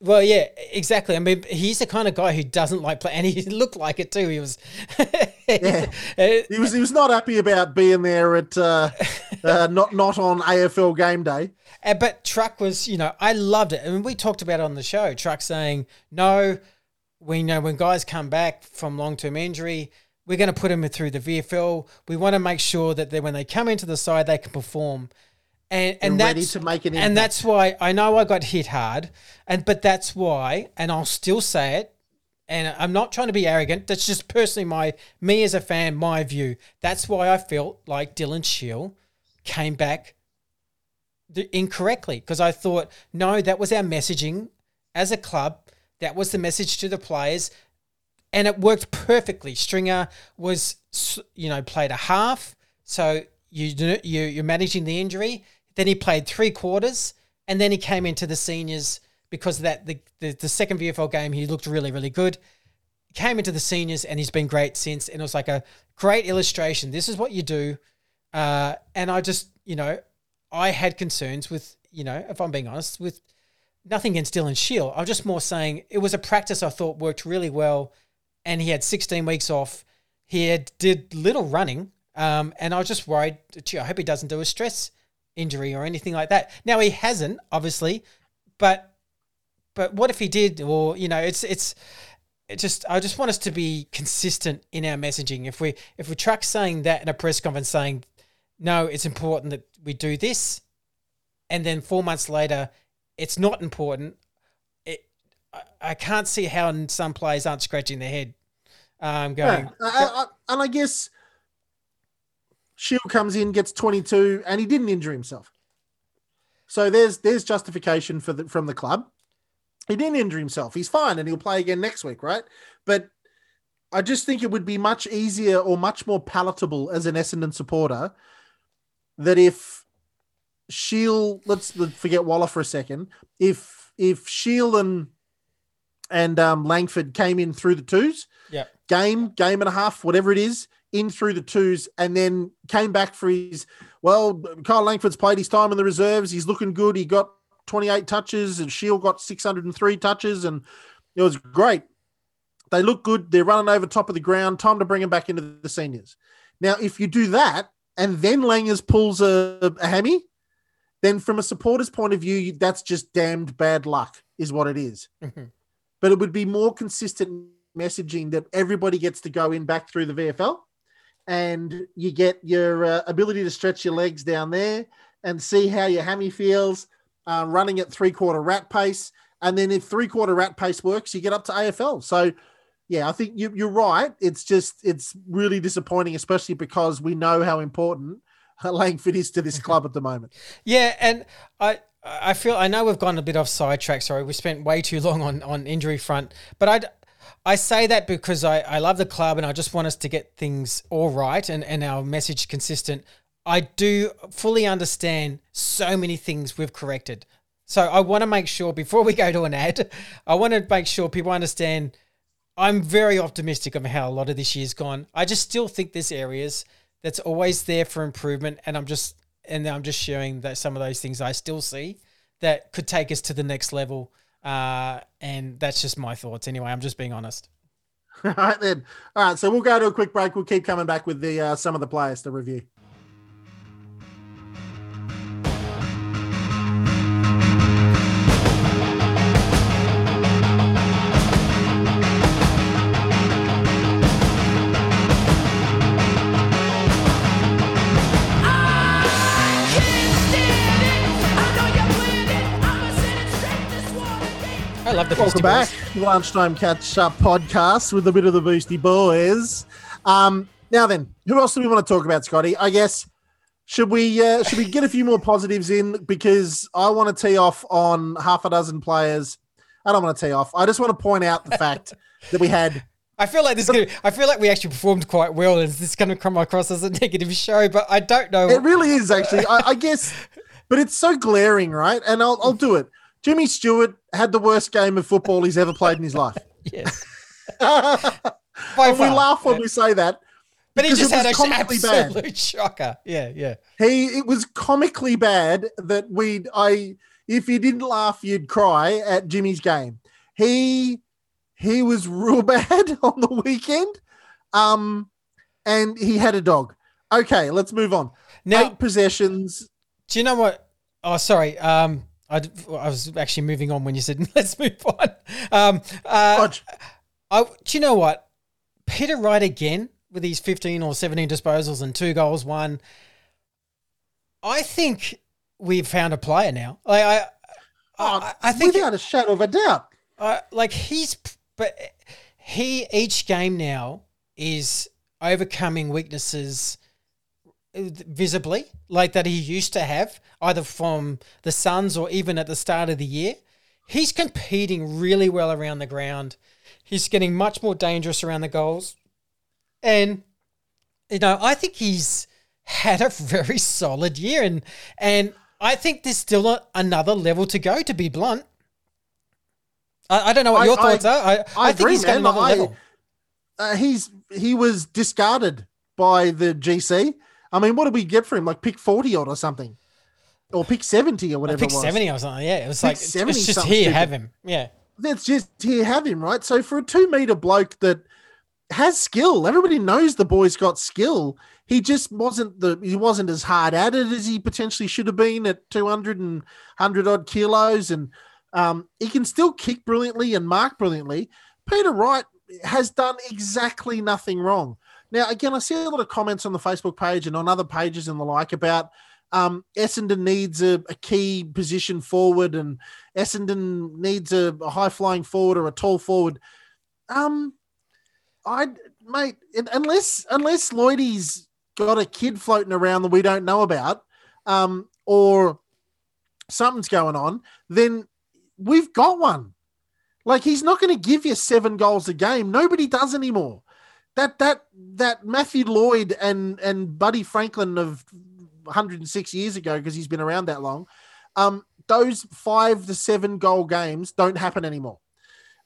Speaker 2: Well, yeah, exactly. I mean, he's the kind of guy who doesn't like play, and he looked like it too. He was,
Speaker 1: Yeah. He was, he was not happy about being there at uh, uh, not not on AFL game day.
Speaker 2: Uh, but Truck was, you know, I loved it. I mean, we talked about it on the show. Truck saying, no, we know when guys come back from long term injury, we're going to put them through the VFL. We want to make sure that they, when they come into the side, they can perform. And, and
Speaker 1: ready
Speaker 2: that's
Speaker 1: to make an
Speaker 2: and that's why I know I got hit hard, and but that's why, and I'll still say it, and I'm not trying to be arrogant. That's just personally my me as a fan, my view. That's why I felt like Dylan Shiel came back th- incorrectly because I thought no, that was our messaging as a club. That was the message to the players, and it worked perfectly. Stringer was, you know, played a half, so you you you're managing the injury. Then he played three quarters, and then he came into the seniors because that the, the the second VFL game he looked really really good. Came into the seniors and he's been great since. And it was like a great illustration. This is what you do. Uh, and I just, you know, I had concerns with, you know, if I'm being honest, with nothing against Dylan Shiel. I'm just more saying it was a practice I thought worked really well. And he had 16 weeks off. He had, did little running. Um, and I was just worried, gee, I hope he doesn't do a stress injury or anything like that. Now he hasn't, obviously, but but what if he did? Or you know, it's it's it just I just want us to be consistent in our messaging. If we if we track saying that in a press conference saying, no, it's important that we do this, and then four months later, it's not important. It I, I can't see how some players aren't scratching their head, um, going,
Speaker 1: Yeah. I- I- and I guess Shiel comes in, gets 22, and he didn't injure himself. So there's there's justification for the from the club. He didn't injure himself. He's fine, and he'll play again next week, right? But I just think it would be much easier or much more palatable as an Essendon supporter that if Shiel, let's, forget Waller for a second. If if Shiel and and um, Langford came in through the twos,
Speaker 2: yeah,
Speaker 1: game, game and a half, whatever it is, in through the twos, and then came back for his. Well, Kyle Langford's played his time in the reserves. He's looking good. He got 28 touches, and Shiel got 603 touches, and it was great. They look good. They're running over top of the ground. Time to bring him back into the seniors. Now, if you do that, and then Langers pulls a, a hammy, then from a supporter's point of view, that's just damned bad luck, is what it is
Speaker 2: Mhm.
Speaker 1: but it would be more consistent messaging that everybody gets to go in back through the VFL and you get your uh, ability to stretch your legs down there and see how your hammy feels uh, running at three quarter rat pace. And then if three quarter rat pace works, you get up to AFL. So, yeah, I think you, you're right. It's just, it's really disappointing, especially because we know how important Langford is to this club at the moment.
Speaker 2: Yeah, and I I feel I know we've gone a bit off sidetrack. Sorry, we spent way too long on on injury front, but I I say that because I I love the club and I just want us to get things all right and and our message consistent. I do fully understand so many things we've corrected. So I want to make sure before we go to an ad, I want to make sure people understand I'm very optimistic of how a lot of this year's gone. I just still think there's areas that's always there for improvement, and I'm just and I'm just sharing that some of those things I still see that could take us to the next level. Uh, and that's just my thoughts. Anyway, I'm just being honest.
Speaker 1: All right then. All right, so we'll go to a quick break. We'll keep coming back with the uh, some of the players to review.
Speaker 2: Love the
Speaker 1: Welcome
Speaker 2: Beastie
Speaker 1: back,
Speaker 2: Boys.
Speaker 1: lunchtime catch up podcast with a bit of the Boosty Boys. Um, now then, who else do we want to talk about, Scotty? I guess should we uh, should we get a few more positives in because I want to tee off on half a dozen players. I don't want to tee off. I just want to point out the fact that we had
Speaker 2: I feel like this. Is gonna, I feel like we actually performed quite well, and this is going to come across as a negative show. But I don't know.
Speaker 1: It really is actually. I, I guess, but it's so glaring, right? And I'll, I'll do it. Jimmy Stewart had the worst game of football he's ever played in his life.
Speaker 2: yes,
Speaker 1: and we laugh when we say that.
Speaker 2: but he just had an
Speaker 1: comically bad.
Speaker 2: shocker. Yeah, yeah.
Speaker 1: He it was comically bad that we'd. I if you didn't laugh, you'd cry at Jimmy's game. He he was real bad on the weekend. Um and he had a dog. Okay, let's move on.
Speaker 2: Now,
Speaker 1: Eight possessions.
Speaker 2: do you know what? Oh, sorry. Um, I, I was actually moving on when you said let's move on. Um, uh, I, do you know what? Peter Wright again with these 15 or 17 disposals and two goals, one. I think we've found a player now. Like I, I, I think
Speaker 1: without a shadow of a doubt.
Speaker 2: uh, like he's, but he each game now is overcoming weaknesses visibly, like that he used to have, either from the Suns or even at the start of the year. He's competing really well around the ground. He's getting much more dangerous around the goals. And, you know, I think he's had a very solid year. And, and I think there's still a, another level to go, to be blunt. I, I don't know what
Speaker 1: I-
Speaker 2: your thoughts
Speaker 1: I-
Speaker 2: are. I, I, think
Speaker 1: agree,
Speaker 2: he's got
Speaker 1: man.
Speaker 2: another level.
Speaker 1: Uh, he's he was discarded by the GC. I mean, what did we get for him? Like pick 40 odd or something. Or pick 70 or whatever
Speaker 2: pick
Speaker 1: it was.
Speaker 2: 70 or something. Yeah, it was
Speaker 1: Pick
Speaker 2: like, it's just here,
Speaker 1: stupid.
Speaker 2: have him. Yeah.
Speaker 1: that's just here have him right so for a two meter bloke that has skill everybody knows the boy's got skill he just wasn't the he wasn't as hard at it as he potentially should have been at 200 and 100 odd kilos and um, he can still kick brilliantly and mark brilliantly peter wright has done exactly nothing wrong now again i see a lot of comments on the facebook page and on other pages and the like about um, Essendon needs a, a key position forward and Essendon needs a, a high flying forward or a tall forward. Um, I mate, un- unless unless Lloydie's got a kid floating around that we don't know about, um, or something's going on, then we've got one. Like he's not going to give you seven goals a game. Nobody does anymore. That that that Matthew Lloyd and and Buddy Franklin of 106 years ago because he's been around that long. Um, those five to seven goal games don't happen anymore.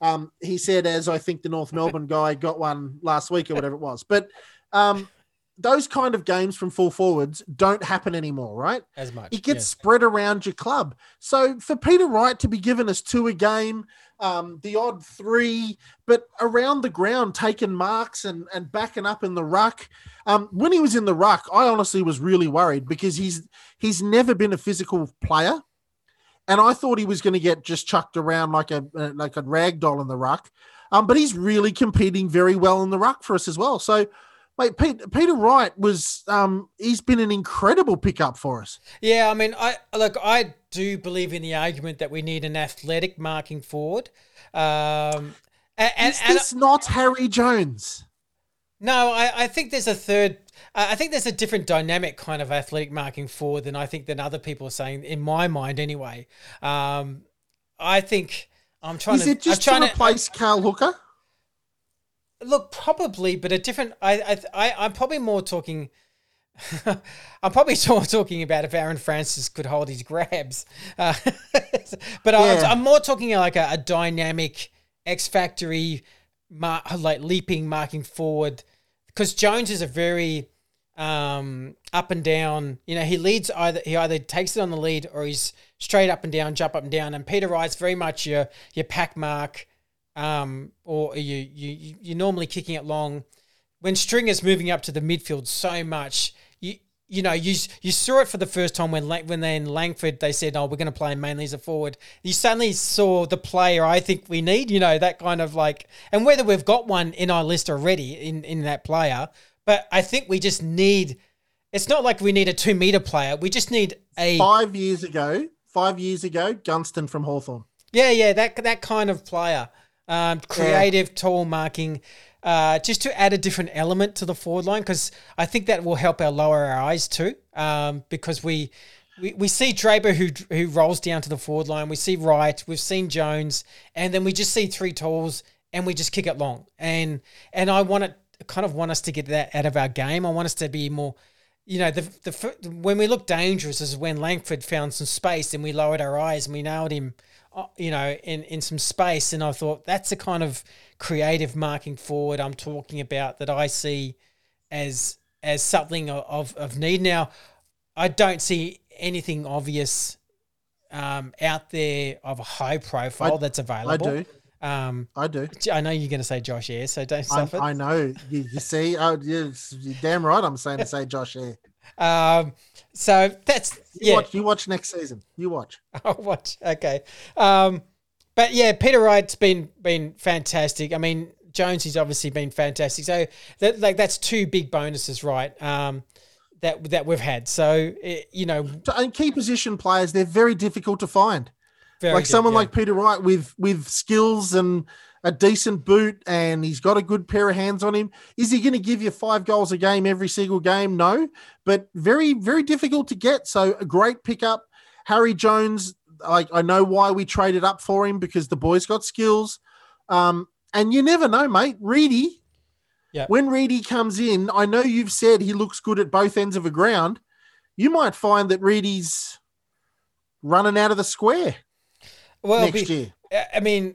Speaker 1: Um, he said, as I think the North Melbourne guy got one last week or whatever it was. But um, those kind of games from full forwards don't happen anymore, right?
Speaker 2: As much.
Speaker 1: It gets
Speaker 2: yes.
Speaker 1: spread around your club. So for Peter Wright to be giving us two a game, um, the odd three, but around the ground taking marks and, and backing up in the ruck. Um, when he was in the ruck, I honestly was really worried because he's he's never been a physical player, and I thought he was going to get just chucked around like a uh, like a rag doll in the ruck. Um, but he's really competing very well in the ruck for us as well. So. Mate, Pete, Peter Wright was um, he's been an incredible pickup for us.
Speaker 2: Yeah, I mean, I look, I do believe in the argument that we need an athletic marking forward. Um, and, and,
Speaker 1: Is
Speaker 2: and
Speaker 1: this not Harry Jones?
Speaker 2: no, I, I think there's a third. I I think there's a different dynamic kind of athletic marking forward than I think than other people are saying. In my mind, anyway. Um, I think I'm trying
Speaker 1: Is
Speaker 2: to.
Speaker 1: it just to
Speaker 2: trying
Speaker 1: replace Cale Hooker?
Speaker 2: Look, probably, but a different. I, I, I I'm probably more talking. I'm probably more talking about if Aaron Francis could hold his grabs, uh, but I'm,
Speaker 1: Yeah.
Speaker 2: I'm more talking like a, a dynamic X factory, mar- like leaping, marking forward. Because Jones is a very um, up and down. You know, he leads either he either takes it on the lead or he's straight up and down, jump up and down. And Peter Wright's very much your your pack mark, um, or are you you you're normally kicking it long. When Stringer's moving up to the midfield so much, you you know you you saw it for the first time when when they in Langford they said, "Oh, we're going to play mainly as a forward." You suddenly saw the player I think we need. You know that kind of like, and whether we've got one in our list already in in that player, but I think we just need. It's not like we need a two meter player. We just need a
Speaker 1: five years ago. Five years ago, Gunston from Hawthorn.
Speaker 2: Yeah, yeah, that that kind of player, um, creative, yeah. tall marking, uh, just to add a different element to the forward line because I think that will help our lower our eyes too. Um, because we, we we see Draper who who rolls down to the forward line. We see Wright. We've seen Jones, and then we just see three talls and we just kick it long. And and I want it kind of want us to get that out of our game. I want us to be more you know, the the when we look dangerous is when Langford found some space and we lowered our eyes and we nailed him, you know, in in some space. And I thought that's the kind of creative marking forward I'm talking about that I see as as something of of need. Now, I don't see anything obvious um, out there of a high profile I, that's available.
Speaker 1: I do. Um, I do.
Speaker 2: I know you're going to say Josh Eyre, so don't suffer.
Speaker 1: I, I know. You, you see, oh, you're, you're, damn right. I'm saying to say Josh Eyre.
Speaker 2: Um, so that's
Speaker 1: you yeah. Watch, you watch next season. You watch.
Speaker 2: I'll watch. Okay. Um, but yeah, Peter Wright's been been fantastic. I mean, Jones has obviously been fantastic. So that like that's two big bonuses, right? Um, that that we've had. So it, you know,
Speaker 1: and key position players, they're very difficult to find. Very like good, someone yeah. like Peter Wright with with skills and a decent boot and he's got a good pair of hands on him. Is he going to give you five goals a game every single game? No, but very, very difficult to get. So a great pickup. Harry Jones, I, I know why we traded up for him because the boy's got skills. Um, and you never know, mate. Reedy,
Speaker 2: yeah.
Speaker 1: when Reedy comes in, I know you've said he looks good at both ends of a ground. You might find that Reedy's running out of the square well, next be, year.
Speaker 2: I mean,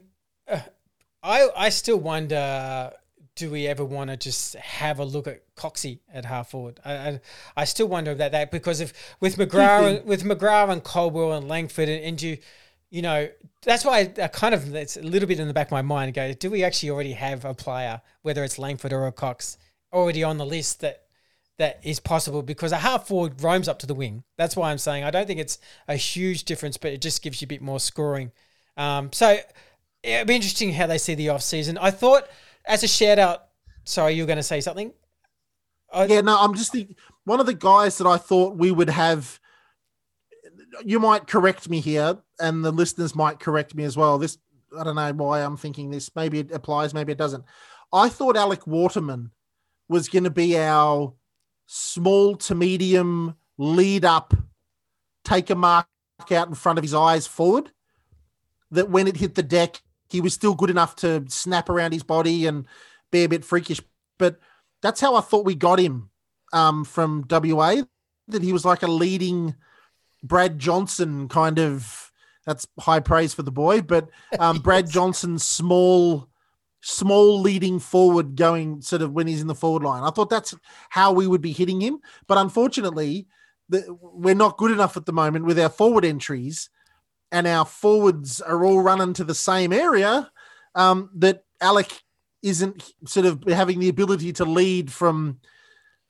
Speaker 2: I I still wonder. Do we ever want to just have a look at Coxie at half forward? I, I, I still wonder about that because if with McGrath with McGrath and Caldwell and Langford and, and you, you know, that's why I, I kind of it's a little bit in the back of my mind. Go, do we actually already have a player, whether it's Langford or a Cox, already on the list that that is possible because a half forward roams up to the wing. That's why I'm saying I don't think it's a huge difference, but it just gives you a bit more scoring. Um, so it'd be interesting how they see the off season. I thought as a shout out, sorry, you were going to say something.
Speaker 1: I, yeah, no, I'm just the one of the guys that I thought we would have. You might correct me here, and the listeners might correct me as well. This I don't know why I'm thinking this. Maybe it applies, maybe it doesn't. I thought Alec Waterman was going to be our small to medium lead up, take a mark out in front of his eyes forward. That when it hit the deck, he was still good enough to snap around his body and be a bit freakish. But that's how I thought we got him um, from WA. That he was like a leading Brad Johnson kind of. That's high praise for the boy, but um. Brad Johnson's small small leading forward going sort of when he's in the forward line. I thought that's how we would be hitting him. But unfortunately, the, we're not good enough at the moment with our forward entries and our forwards are all running to the same area um, that Alec isn't sort of having the ability to lead from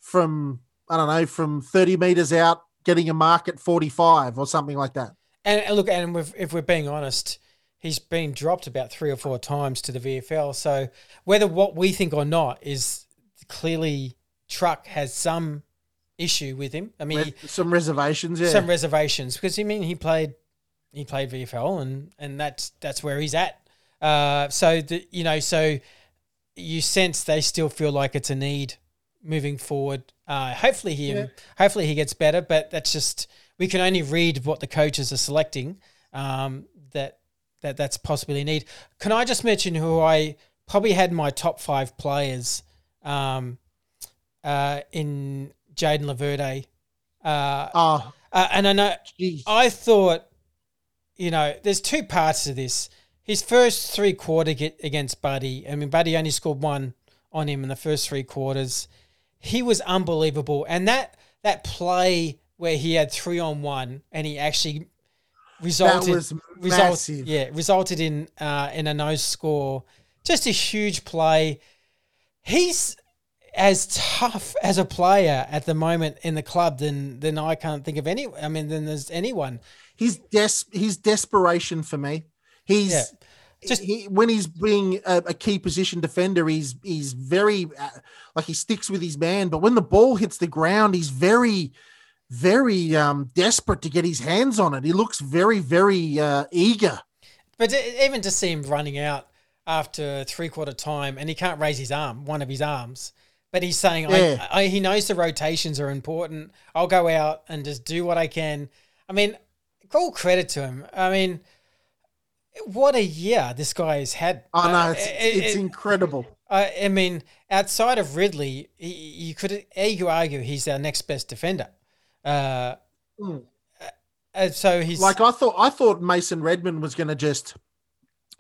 Speaker 1: from I don't know from 30 meters out getting a mark at 45 or something like that.
Speaker 2: And look, and if we're being honest, he's been dropped about three or four times to the VFL. So whether what we think or not is clearly Truck has some issue with him. I mean,
Speaker 1: some reservations, yeah,
Speaker 2: some reservations because I mean he played he played VFL and and that's that's where he's at. Uh, so the, you know, so you sense they still feel like it's a need moving forward. Uh, hopefully he yeah. hopefully he gets better, but that's just we can only read what the coaches are selecting. Um, that that that's possibly a need. Can I just mention who I probably had my top five players um, uh, in Jayden Laverde. Uh,
Speaker 1: oh,
Speaker 2: uh, and I know geez. I thought, you know, there's two parts to this. His first three quarter get against Buddy. I mean, Buddy only scored one on him in the first three quarters. He was unbelievable, and that that play where he had three on one and he actually resulted result, yeah resulted in uh, in a no score. Just a huge play. He's as tough as a player at the moment in the club than than I can't think of any. I mean, than there's anyone.
Speaker 1: He's des- he's desperation for me. He's
Speaker 2: Yeah.
Speaker 1: just he, when he's being a, a key position defender, he's he's very uh, like he sticks with his man. But when the ball hits the ground, he's very very um, desperate to get his hands on it. He looks very very uh, eager.
Speaker 2: But even to see him running out after three quarter time and he can't raise his arm, one of his arms, but he's saying
Speaker 1: Yeah.
Speaker 2: I, I, he knows the rotations are important. I'll go out and just do what I can. I mean, all credit to him. I mean, what a year this guy has had.
Speaker 1: Oh no,
Speaker 2: Uh,
Speaker 1: it's,
Speaker 2: it-
Speaker 1: it's
Speaker 2: it-
Speaker 1: incredible.
Speaker 2: I, I mean, outside of Ridley, he, you could you argue he's our next best defender. Uh,
Speaker 1: Mm.
Speaker 2: uh, so he's
Speaker 1: Like I thought, I thought Mason Redman was going to just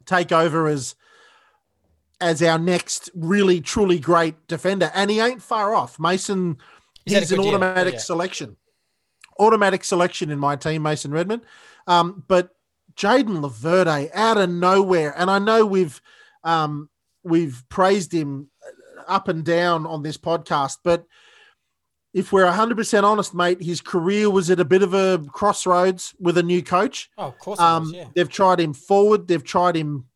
Speaker 1: take over as as our next really truly great defender, and he ain't far off. Mason,
Speaker 2: He's
Speaker 1: he's, an
Speaker 2: year,
Speaker 1: automatic
Speaker 2: yeah.
Speaker 1: selection, automatic selection in my team, Mason Redman. Um, but Jayden Laverde out of nowhere, and I know we've um, we've praised him up and down on this podcast, but if we're 100% honest, mate, his career was at a bit of a crossroads with a new coach.
Speaker 2: oh, of course, it was,
Speaker 1: Um,
Speaker 2: yeah.
Speaker 1: They've tried him forward, they've tried him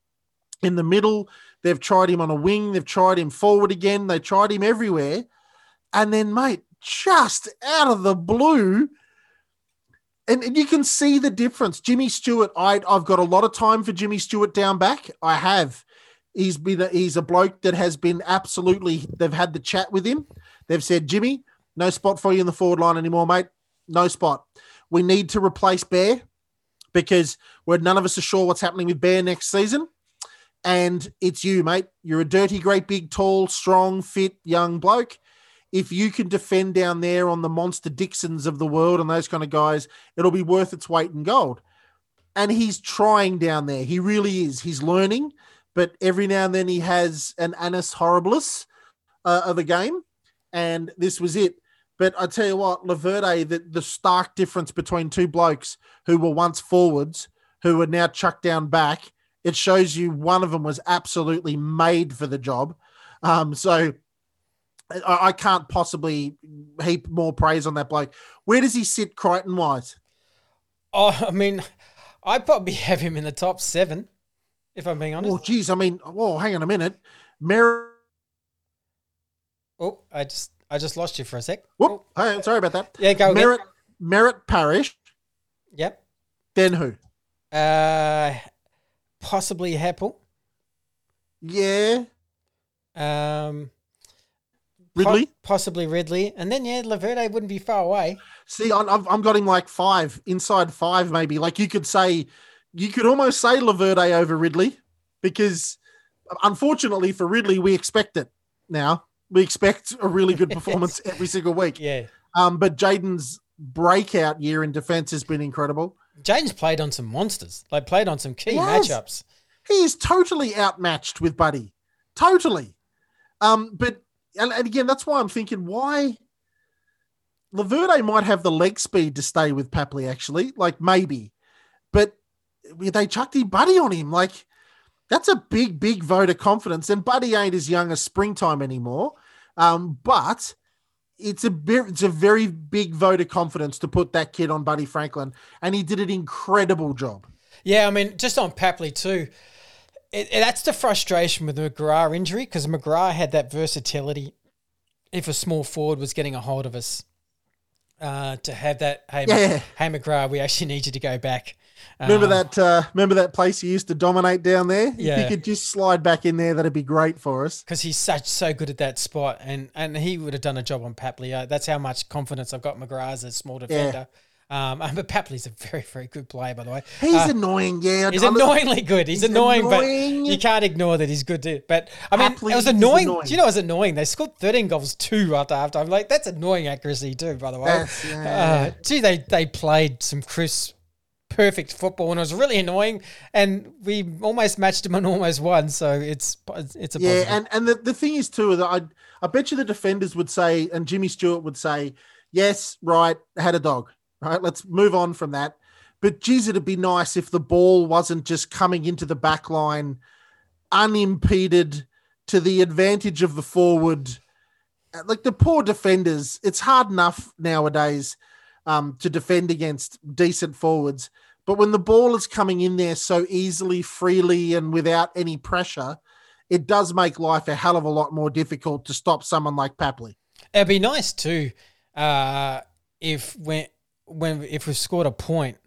Speaker 1: in the middle, they've tried him on a wing, they've tried him forward again, they tried him everywhere. And then, mate, just out of the blue, and, and you can see the difference. Jimmy Stewart, I, I've got a lot of time for Jimmy Stewart down back. I have. He's been a, he's a bloke that has been absolutely. They've had the chat with him. They've said, Jimmy, no spot for you in the forward line anymore, mate. No spot. We need to replace Bear because we're none of us are sure what's happening with Bear next season. And it's you, mate. You're a dirty, great, big, tall, strong, fit, young bloke. If you can defend down there on the monster Dixons of the world and those kind of guys, it'll be worth its weight in gold. And he's trying down there. He really is. He's learning, but every now and then he has an annus horribilis uh, of a game. And this was it. But I tell you what, Laverde, the, the stark difference between two blokes who were once forwards, who are now chucked down back, it shows you one of them was absolutely made for the job. Um, so I, I can't possibly heap more praise on that bloke. Where does he sit Crichton wise?
Speaker 2: Oh, I mean, I'd probably have him in the top seven, if I'm being honest.
Speaker 1: Oh, geez. I mean, oh, hang on a minute. Merrett.
Speaker 2: Oh, I just I just lost you for a sec.
Speaker 1: Whoop. Hey, sorry about that.
Speaker 2: Yeah, go again.
Speaker 1: Merrett, Merrett Parish.
Speaker 2: Yep.
Speaker 1: Then who?
Speaker 2: Uh, possibly Heppell.
Speaker 1: Yeah.
Speaker 2: Um,
Speaker 1: Ridley.
Speaker 2: po- possibly Ridley, and then yeah, Laverde wouldn't be far away.
Speaker 1: See, I'm, I've, I'm got him like five, inside five, maybe. Like you could say, you could almost say Laverde over Ridley because unfortunately for Ridley, we expect it now. We expect a really good performance every single week.
Speaker 2: Yeah,
Speaker 1: Um, but Jayden's breakout year in defense has been incredible.
Speaker 2: Jayden's played on some monsters. Like played on some key
Speaker 1: has.
Speaker 2: matchups.
Speaker 1: He is totally outmatched with Buddy. Totally. Um, but and, and again, that's why I'm thinking why Laverde might have the leg speed to stay with Papley, actually. Like maybe. But they chucked him Buddy on him. Like that's a big, big vote of confidence. And Buddy ain't as young as springtime anymore. Um, but it's a very, it's a very big vote of confidence to put that kid on Buddy Franklin, and he did an incredible job.
Speaker 2: Yeah, I mean, just on Papley too. It, it- that's the frustration with the McGrath injury because McGrath had that versatility. If a small forward was getting a hold of us, uh, to have that, hey,
Speaker 1: Yeah.
Speaker 2: hey McGrath, we actually need you to go back.
Speaker 1: Remember
Speaker 2: Um,
Speaker 1: that? Uh, remember that place he used to dominate down there? If
Speaker 2: Yeah.
Speaker 1: he could just slide back in there, that'd be great for us.
Speaker 2: because he's such so good at that spot, and and he would have done a job on Papley. That's how much confidence I've got McGrath as a small defender. Um, but Papley's a very very good player, by the way.
Speaker 1: He's
Speaker 2: Uh,
Speaker 1: annoying, yeah.
Speaker 2: He's
Speaker 1: I don't-
Speaker 2: annoyingly good. He's,
Speaker 1: He's
Speaker 2: annoying,
Speaker 1: annoying.
Speaker 2: but you can't ignore that he's good too. But I mean,
Speaker 1: Happily,
Speaker 2: it was annoying.
Speaker 1: annoying.
Speaker 2: Do you know it was annoying? They scored 13 goals two after half time. Like that's annoying accuracy too, by the way.
Speaker 1: That's- yeah.
Speaker 2: Uh, gee, they they played some crisp, perfect football, and it was really annoying. And we almost matched them and almost won. So it's it's a
Speaker 1: Yeah,
Speaker 2: positive.
Speaker 1: and and the, the thing is too that I I bet you the defenders would say, and Jimmy Stewart would say, yes, right, had a dog, right. Let's move on from that. But geez, it'd be nice if the ball wasn't just coming into the back line unimpeded to the advantage of the forward. Like the poor defenders, it's hard enough nowadays um, to defend against decent forwards. But when the ball is coming in there so easily, freely, and without any pressure, it does make life a hell of a lot more difficult to stop someone like Papley.
Speaker 2: It'd be nice too uh, if when when if we've scored a point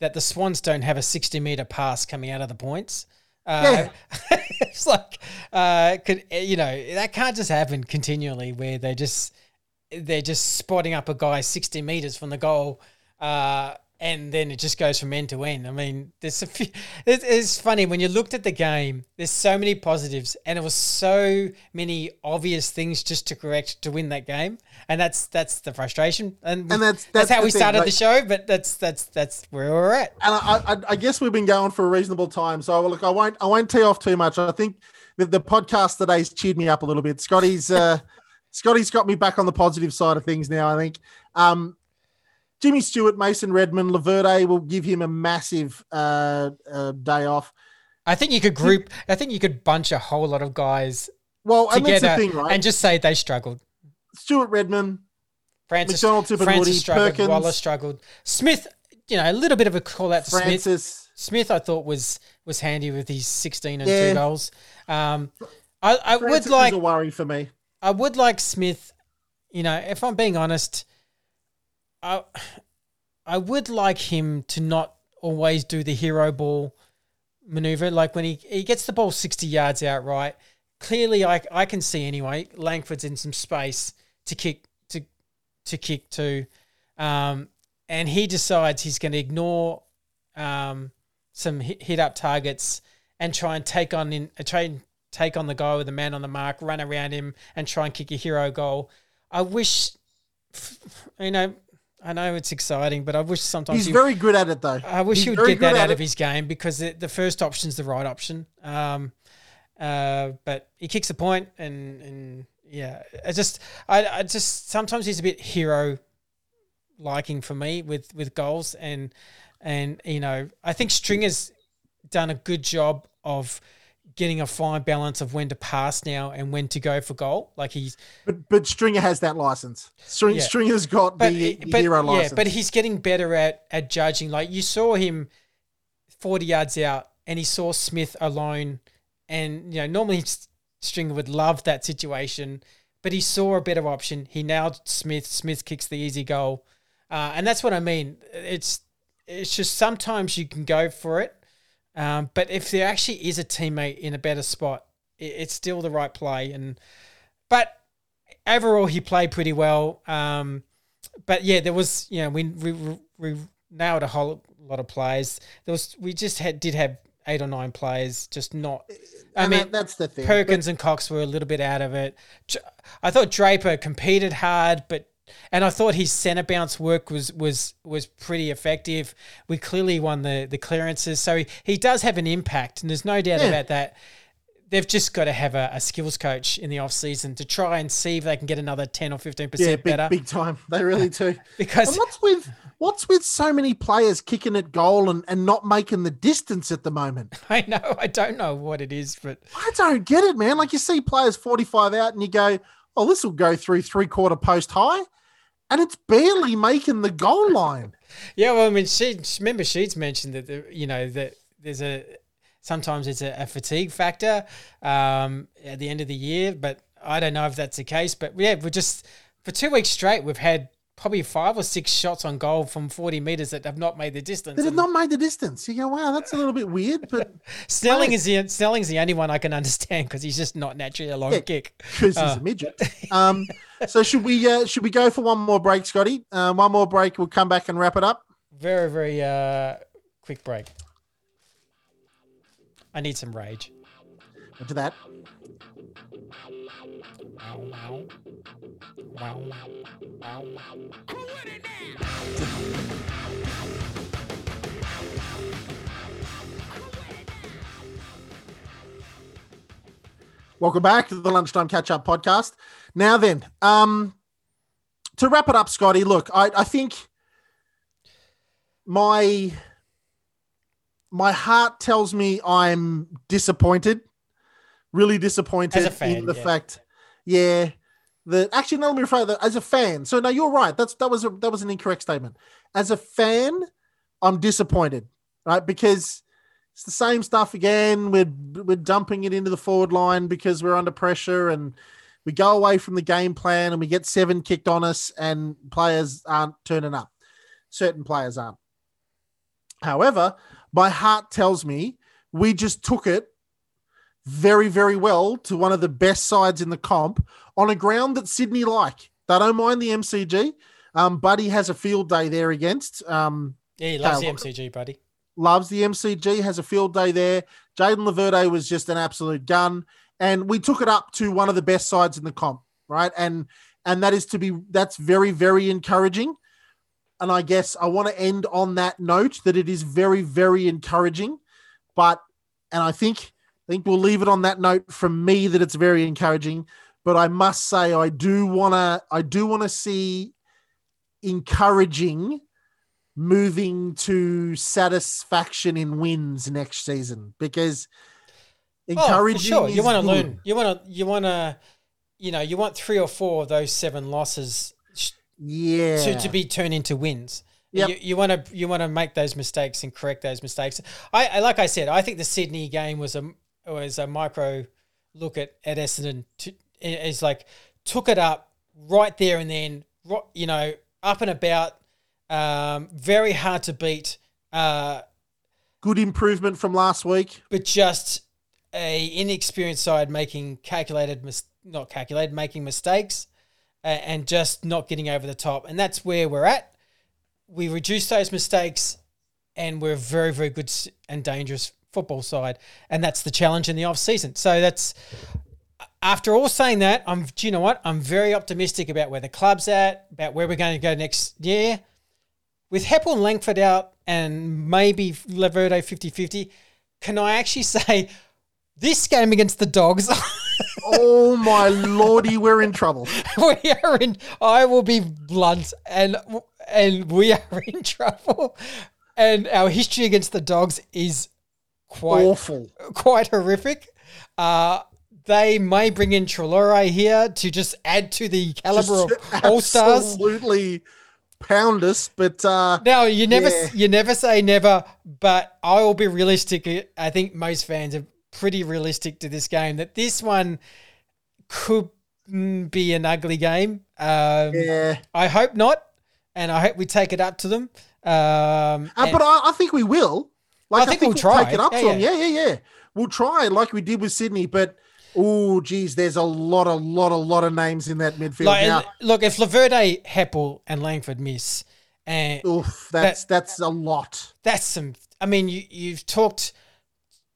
Speaker 2: that the Swans don't have a sixty meter pass coming out of the points. Uh, yeah. it's like uh, could you know that can't just happen continually where they just they're just spotting up a guy 60 meters from the goal uh, and then it just goes from end to end. I mean, there's a few, it's funny when you looked at the game. There's so many positives, and it was so many obvious things just to correct to win that game, and that's that's the frustration, and,
Speaker 1: and that's,
Speaker 2: that's,
Speaker 1: that's
Speaker 2: how we
Speaker 1: thing,
Speaker 2: started
Speaker 1: like,
Speaker 2: the show. But that's that's that's where we're at.
Speaker 1: And I, I, I, guess we've been going for a reasonable time, so look, I won't I won't tee off too much. I think the, the podcast today's cheered me up a little bit. Scotty's uh, Scotty's got me back on the positive side of things now. I think. Um, Jimmy Stewart, Mason Redman, Laverde will give him a massive uh, uh, day off.
Speaker 2: I think you could group. I think you could bunch a whole lot of guys
Speaker 1: well
Speaker 2: together
Speaker 1: and, thing, right?
Speaker 2: and just say they struggled.
Speaker 1: Stewart Redman,
Speaker 2: Francis,
Speaker 1: McDonald,
Speaker 2: Francis struggled.
Speaker 1: Perkins,
Speaker 2: Wallace struggled. Smith, you know, a little bit of a call out to
Speaker 1: Francis.
Speaker 2: Smith. Smith, I thought was was handy with his sixteen and yeah. two goals. Um, I, I would like
Speaker 1: a worry for me.
Speaker 2: I would like Smith. You know, if I'm being honest, I I would like him to not always do the hero ball maneuver. Like when he, he gets the ball 60 yards out right, clearly I, I can see anyway, Langford's in some space to kick to to kick to. Um, and he decides he's going to ignore um, some hit, hit, up targets and try and take on in uh, try and take on the guy with the man on the mark, run around him and try and kick a hero goal. I wish you know I know it's exciting, but I wish sometimes
Speaker 1: he's he, very good at it though.
Speaker 2: I wish
Speaker 1: he's
Speaker 2: he would get that out it. of his game because the, the first option's the right option. Um, uh, but he kicks a point, and and yeah, I just I, I just sometimes he's a bit hero liking for me with with goals, and and you know I think Stringer's done a good job of getting a fine balance of when to pass now and when to go for goal. Like he's,
Speaker 1: but but Stringer has that license. String, yeah. Stringer's got but, the
Speaker 2: but,
Speaker 1: hero license.
Speaker 2: Yeah, but he's getting better at at judging. Like you saw him forty yards out, and he saw Smith alone, and you know normally Stringer would love that situation, but he saw a better option. He nailed Smith. Smith kicks the easy goal, uh, and that's what I mean. It's it's just sometimes you can go for it um, but if there actually is a teammate in a better spot, it, it's still the right play. And but overall, he played pretty well. Um, but yeah, there was you know we we, we nailed a whole lot of players. There was we just had did have eight or nine players, just not. I
Speaker 1: and
Speaker 2: mean,
Speaker 1: that, that's the thing.
Speaker 2: Perkins but, and Cox were a little bit out of it. I thought Draper competed hard, but and I thought his centre bounce work was was was pretty effective. We clearly won the the clearances, so he, he does have an impact, and there's no doubt yeah. about that. They've just got to have a, a, skills coach in the off season to try and see if they can get another ten or fifteen percent
Speaker 1: yeah, big,
Speaker 2: better.
Speaker 1: Big time, they really do.
Speaker 2: because
Speaker 1: and what's with what's with so many players kicking at goal and, and not making the distance at the moment?
Speaker 2: I know, I don't know what it is, but
Speaker 1: I don't get it, man. Like you see players forty five out, and you go, "Oh, this will go through three quarter post high." And it's barely making the goal line.
Speaker 2: yeah, well, I mean, she remember she's mentioned that the, you know that there's a sometimes it's a, a fatigue factor um, at the end of the year, but I don't know if that's the case. But yeah, we're just for two weeks straight we've had probably five or six shots on goal from 40 meters that have not made the distance.
Speaker 1: That have not made the distance. You go, wow, that's a little bit weird. But
Speaker 2: Snelling is the Snelling's the only one I can understand because he's just not naturally a long
Speaker 1: yeah,
Speaker 2: kick.
Speaker 1: Because uh. he's a midget. Um, so should we uh, should we go for one more break, Scotty? Uh, one more break. We'll come back and wrap it up.
Speaker 2: Very very uh, quick break. I need some rage.
Speaker 1: Into that. Welcome back to the Lunchtime Catch Up podcast. Now then, um, to wrap it up, Scotty, look, I, I think my my heart tells me I'm disappointed, really disappointed
Speaker 2: fan,
Speaker 1: in the
Speaker 2: yeah.
Speaker 1: fact, yeah, that actually no, let me rephrase that. As a fan, so now you're right. That's that was a, that was an incorrect statement. As a fan, I'm disappointed, right? Because it's the same stuff again. We're we're dumping it into the forward line because we're under pressure and we go away from the game plan and we get seven kicked on us and players aren't turning up. Certain players aren't. However, my heart tells me we just took it very, very well to one of the best sides in the comp on a ground that Sydney like. They don't mind the MCG. Um, Buddy has a field day there against. Um,
Speaker 2: Yeah, he loves
Speaker 1: Kyle,
Speaker 2: the MCG, buddy.
Speaker 1: loves the MCG, has a field day there. Jayden Laverde was just an absolute gun, and we took it up to one of the best sides in the comp, right? And and that is to be that's very very encouraging. And I guess I want to end on that note that it is very very encouraging, but and I think I think we'll leave it on that note from me that it's very encouraging. But I must say I do wanna I do want to see encouraging moving to satisfaction in wins next season because
Speaker 2: Oh,
Speaker 1: encouraging.
Speaker 2: sure. You want to learn. You want to. You want to. You know, you want three or four of those seven losses
Speaker 1: Yeah.
Speaker 2: to, to be turned into wins.
Speaker 1: Yep.
Speaker 2: You, you want to you want to make those mistakes and correct those mistakes. I, I like I said, I think the Sydney game was a was a micro look at at Essendon. To, is like took it up right there and then, you know, up and about. Um, very hard to beat, uh,
Speaker 1: good improvement from last week.
Speaker 2: but just a inexperienced side making calculated mis- not calculated making mistakes uh, and just not getting over the top and that's where we're at we reduce those mistakes and we're very very good and dangerous football side and that's the challenge in the off season so that's after all saying that i'm do you know what i'm very optimistic about where the club's at about where we're going to go next year with Heppell and Langford out and maybe Laverde 50-50 can I actually say this game against the Dogs,
Speaker 1: Oh my lordy, we're in trouble.
Speaker 2: we are in. I will be blunt, and and we are in trouble. And our history against the Dogs is quite
Speaker 1: Awful.
Speaker 2: quite horrific. Uh, they may bring in Treloar here to just add to the caliber
Speaker 1: Just
Speaker 2: of All Stars.
Speaker 1: Absolutely pound us, but uh,
Speaker 2: Now you never
Speaker 1: Yeah.
Speaker 2: you never say never, but I will be realistic. I think most fans are pretty realistic to this game that this one could mm, be an ugly game. Um,
Speaker 1: yeah.
Speaker 2: I hope not, and I hope we take it up to them. Um,
Speaker 1: Uh,
Speaker 2: and-
Speaker 1: but I, I think we will. Like,
Speaker 2: I think we'll try.
Speaker 1: take it up
Speaker 2: Yeah,
Speaker 1: to them. Yeah, yeah, yeah. We'll try like we did with Sydney, but oh, geez, there's a lot, a lot, a lot of names in that midfield
Speaker 2: like,
Speaker 1: now.
Speaker 2: look, if Laverde, Heppell, and Langford miss, and
Speaker 1: Oof, that's that's a lot.
Speaker 2: that's some. I mean, you you've talked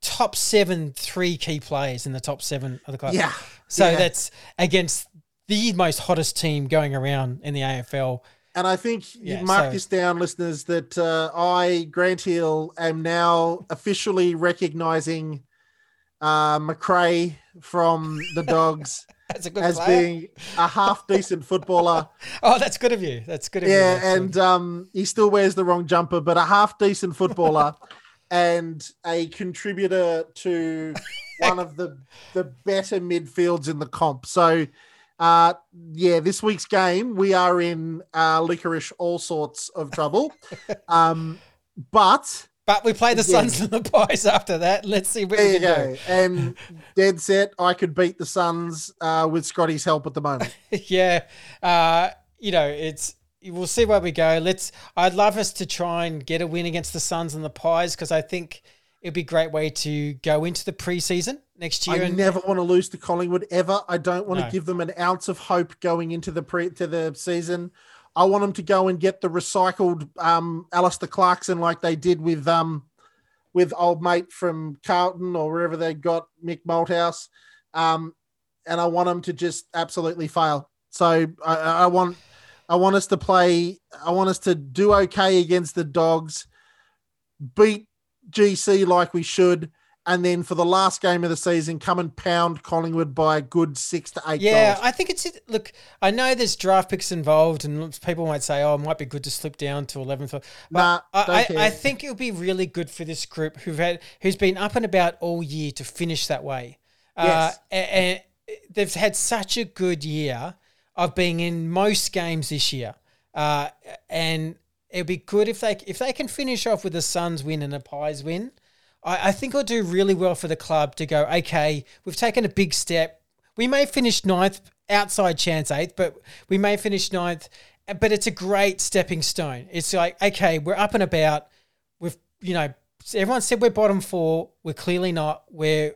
Speaker 2: top seven, three key players in the top seven of the club.
Speaker 1: Yeah.
Speaker 2: So
Speaker 1: yeah.
Speaker 2: that's against the most hottest team going around in the AFL.
Speaker 1: And I think
Speaker 2: Yeah,
Speaker 1: you mark
Speaker 2: so-
Speaker 1: this down, listeners, that uh, I, Grant Hill, am now officially recognizing uh, Macrae from the Dogs
Speaker 2: That's a good
Speaker 1: as
Speaker 2: player.
Speaker 1: being a half decent footballer.
Speaker 2: oh, that's good of you. That's good of you.
Speaker 1: Yeah, and um, he still wears the wrong jumper, but a half decent footballer and a contributor to one of the the better midfields in the comp. So, uh, yeah, this week's game we are in uh, licorice all sorts of trouble. Um, but
Speaker 2: but we play the
Speaker 1: Again.
Speaker 2: Suns and the Pies after that. Let's see what
Speaker 1: there
Speaker 2: we
Speaker 1: you go. And dead set, I could beat the Suns uh, with Scotty's help at the moment.
Speaker 2: yeah, uh, you know, it's we'll see where we go. Let's. I'd love us to try and get a win against the Suns and the Pies because I think it'd be a great way to go into the preseason next year.
Speaker 1: I
Speaker 2: and
Speaker 1: never want to lose to Collingwood ever. I don't want
Speaker 2: No.
Speaker 1: to give them an ounce of hope going into the pre to the season. I want them to go and get the recycled um, Alastair Clarkson like they did with um, with old mate from Carlton or wherever they got Mick Malthouse, um, and I want them to just absolutely fail. So I, I want I want us to play. I want us to do okay against the Dogs, beat GC like we should, and then for the last game of the season, come and pound Collingwood by a good six to eight
Speaker 2: Yeah,
Speaker 1: goals.
Speaker 2: I think it's look. I know there's draft picks involved, and people might say, "Oh, it might be good to slip down to 11th." But
Speaker 1: Nah,
Speaker 2: I, I. I think it'll be really good for this group who've had who's been up and about all year to finish that way.
Speaker 1: Yes.
Speaker 2: Uh, a- and, they've had such a good year of being in most games this year, uh, and it'd be good if they if they can finish off with a Suns win and a Pies win. I, I think it'll do really well for the club to go, okay, we've taken a big step. We may finish ninth, outside chance eighth, but we may finish ninth. But it's a great stepping stone. It's like, okay, we're up and about. We've, you know, everyone said we're bottom four. We're clearly not. We're,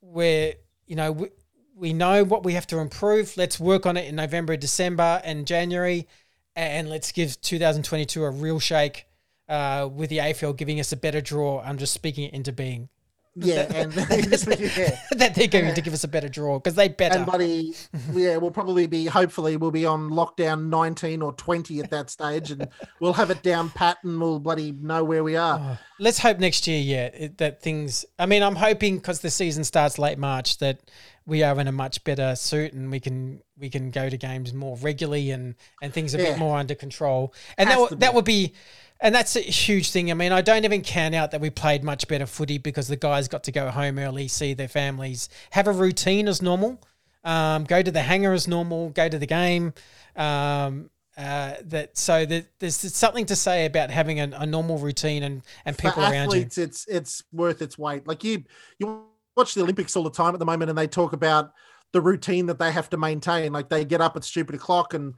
Speaker 2: we're, you know, we, we know what we have to improve. Let's work on it in November, December, and January, and let's give 2022 a real shake uh, with the AFL giving us a better draw. I'm just speaking it into being
Speaker 1: yeah, and yeah.
Speaker 2: that they're going to give us a better draw because they better.
Speaker 1: and buddy, yeah, we'll probably be hopefully we'll be on lockdown nineteen or twenty at that stage, and we'll have it down pat, and we'll bloody know where we are.
Speaker 2: Let's hope next year, yeah, it, that things. I mean, I'm hoping because the season starts late March that we are in a much better suit and we can we can go to games more regularly and and things a
Speaker 1: Yeah.
Speaker 2: bit more under control. And that
Speaker 1: Has to
Speaker 2: that would be. And that's a huge thing. I mean, I don't even count out that we played much better footy because the guys got to go home early, see their families, have a routine as normal, um, go to the hangar as normal, go to the game. Um, uh, that so that there's something to say about having a, a normal routine and and people around you.
Speaker 1: athletes, it's it's worth its weight. Like you, you watch the Olympics all the time at the moment, and they talk about the routine that they have to maintain. Like they get up at stupid o'clock and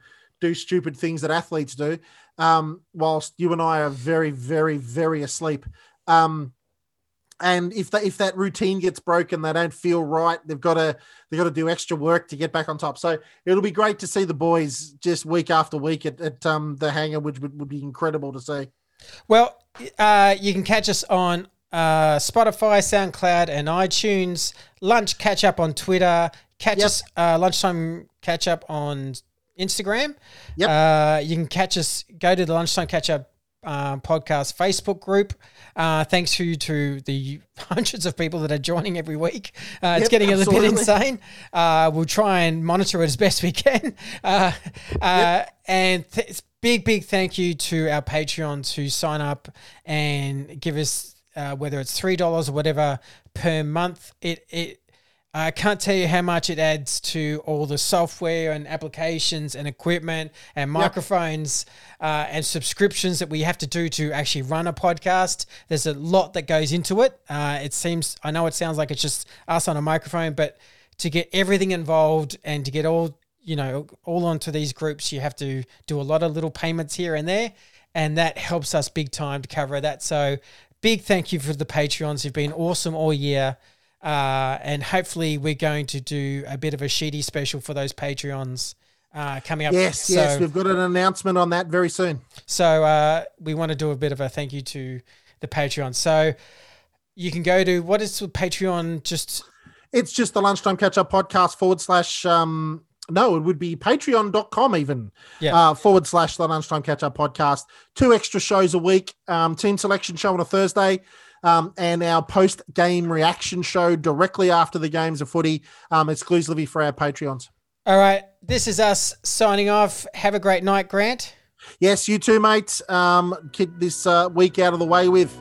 Speaker 1: do stupid things that athletes do, um, whilst you and I are very, very, very asleep. Um, and if that if that routine gets broken, they don't feel right. They've got to they've got to do extra work to get back on top. So it'll be great to see the boys just week after week at, at um, the hangar, which would, would be incredible to see.
Speaker 2: Well, uh, you can catch us on uh, Spotify, SoundCloud, and iTunes. Lunch catch up on Twitter. Catch
Speaker 1: Yep.
Speaker 2: us uh, lunchtime catch up on Instagram.
Speaker 1: Yep.
Speaker 2: Uh, you can catch us. Go to the lunchtime catch up. Um, podcast Facebook group. Uh, thanks to to the hundreds of people that are joining every week. Uh, it's
Speaker 1: Yep,
Speaker 2: getting a little bit insane. Uh, we'll try and monitor it as best we can. Uh, uh, And th- big, big thank you to our Patreons who sign up and give us, uh, whether it's $3 or whatever per month. It, it, I can't tell you how much it adds to all the software and applications and equipment and microphones uh, and subscriptions that we have to do to actually run a podcast. There's a lot that goes into it. Uh, it seems, I know it sounds like it's just us on a microphone, but to get everything involved and to get all, you know, all onto these groups, you have to do a lot of little payments here and there. And that helps us big time to cover that. So big thank you for the Patreons. You've been awesome all year. Uh, and hopefully we're going to do a bit of a Sheedy special for those Patreons uh, coming up.
Speaker 1: Yes,
Speaker 2: so,
Speaker 1: yes, we've got an announcement on that very soon.
Speaker 2: So uh, we want to do a bit of a thank you to the Patreon. So you can go to what is the Patreon? Just
Speaker 1: It's just the lunchtime catch up podcast forward slash um no, it would be patreon.com even
Speaker 2: Yeah.
Speaker 1: uh, forward slash the lunchtime catch up podcast. Two extra shows a week, um, team selection show on a Thursday, um, and our post game reaction show directly after the games of footy, um, exclusively for our Patreons.
Speaker 2: all right. This is us signing off. Have a great night, Grant.
Speaker 1: Yes, you too, mate. Um, get this uh, week out of the way with.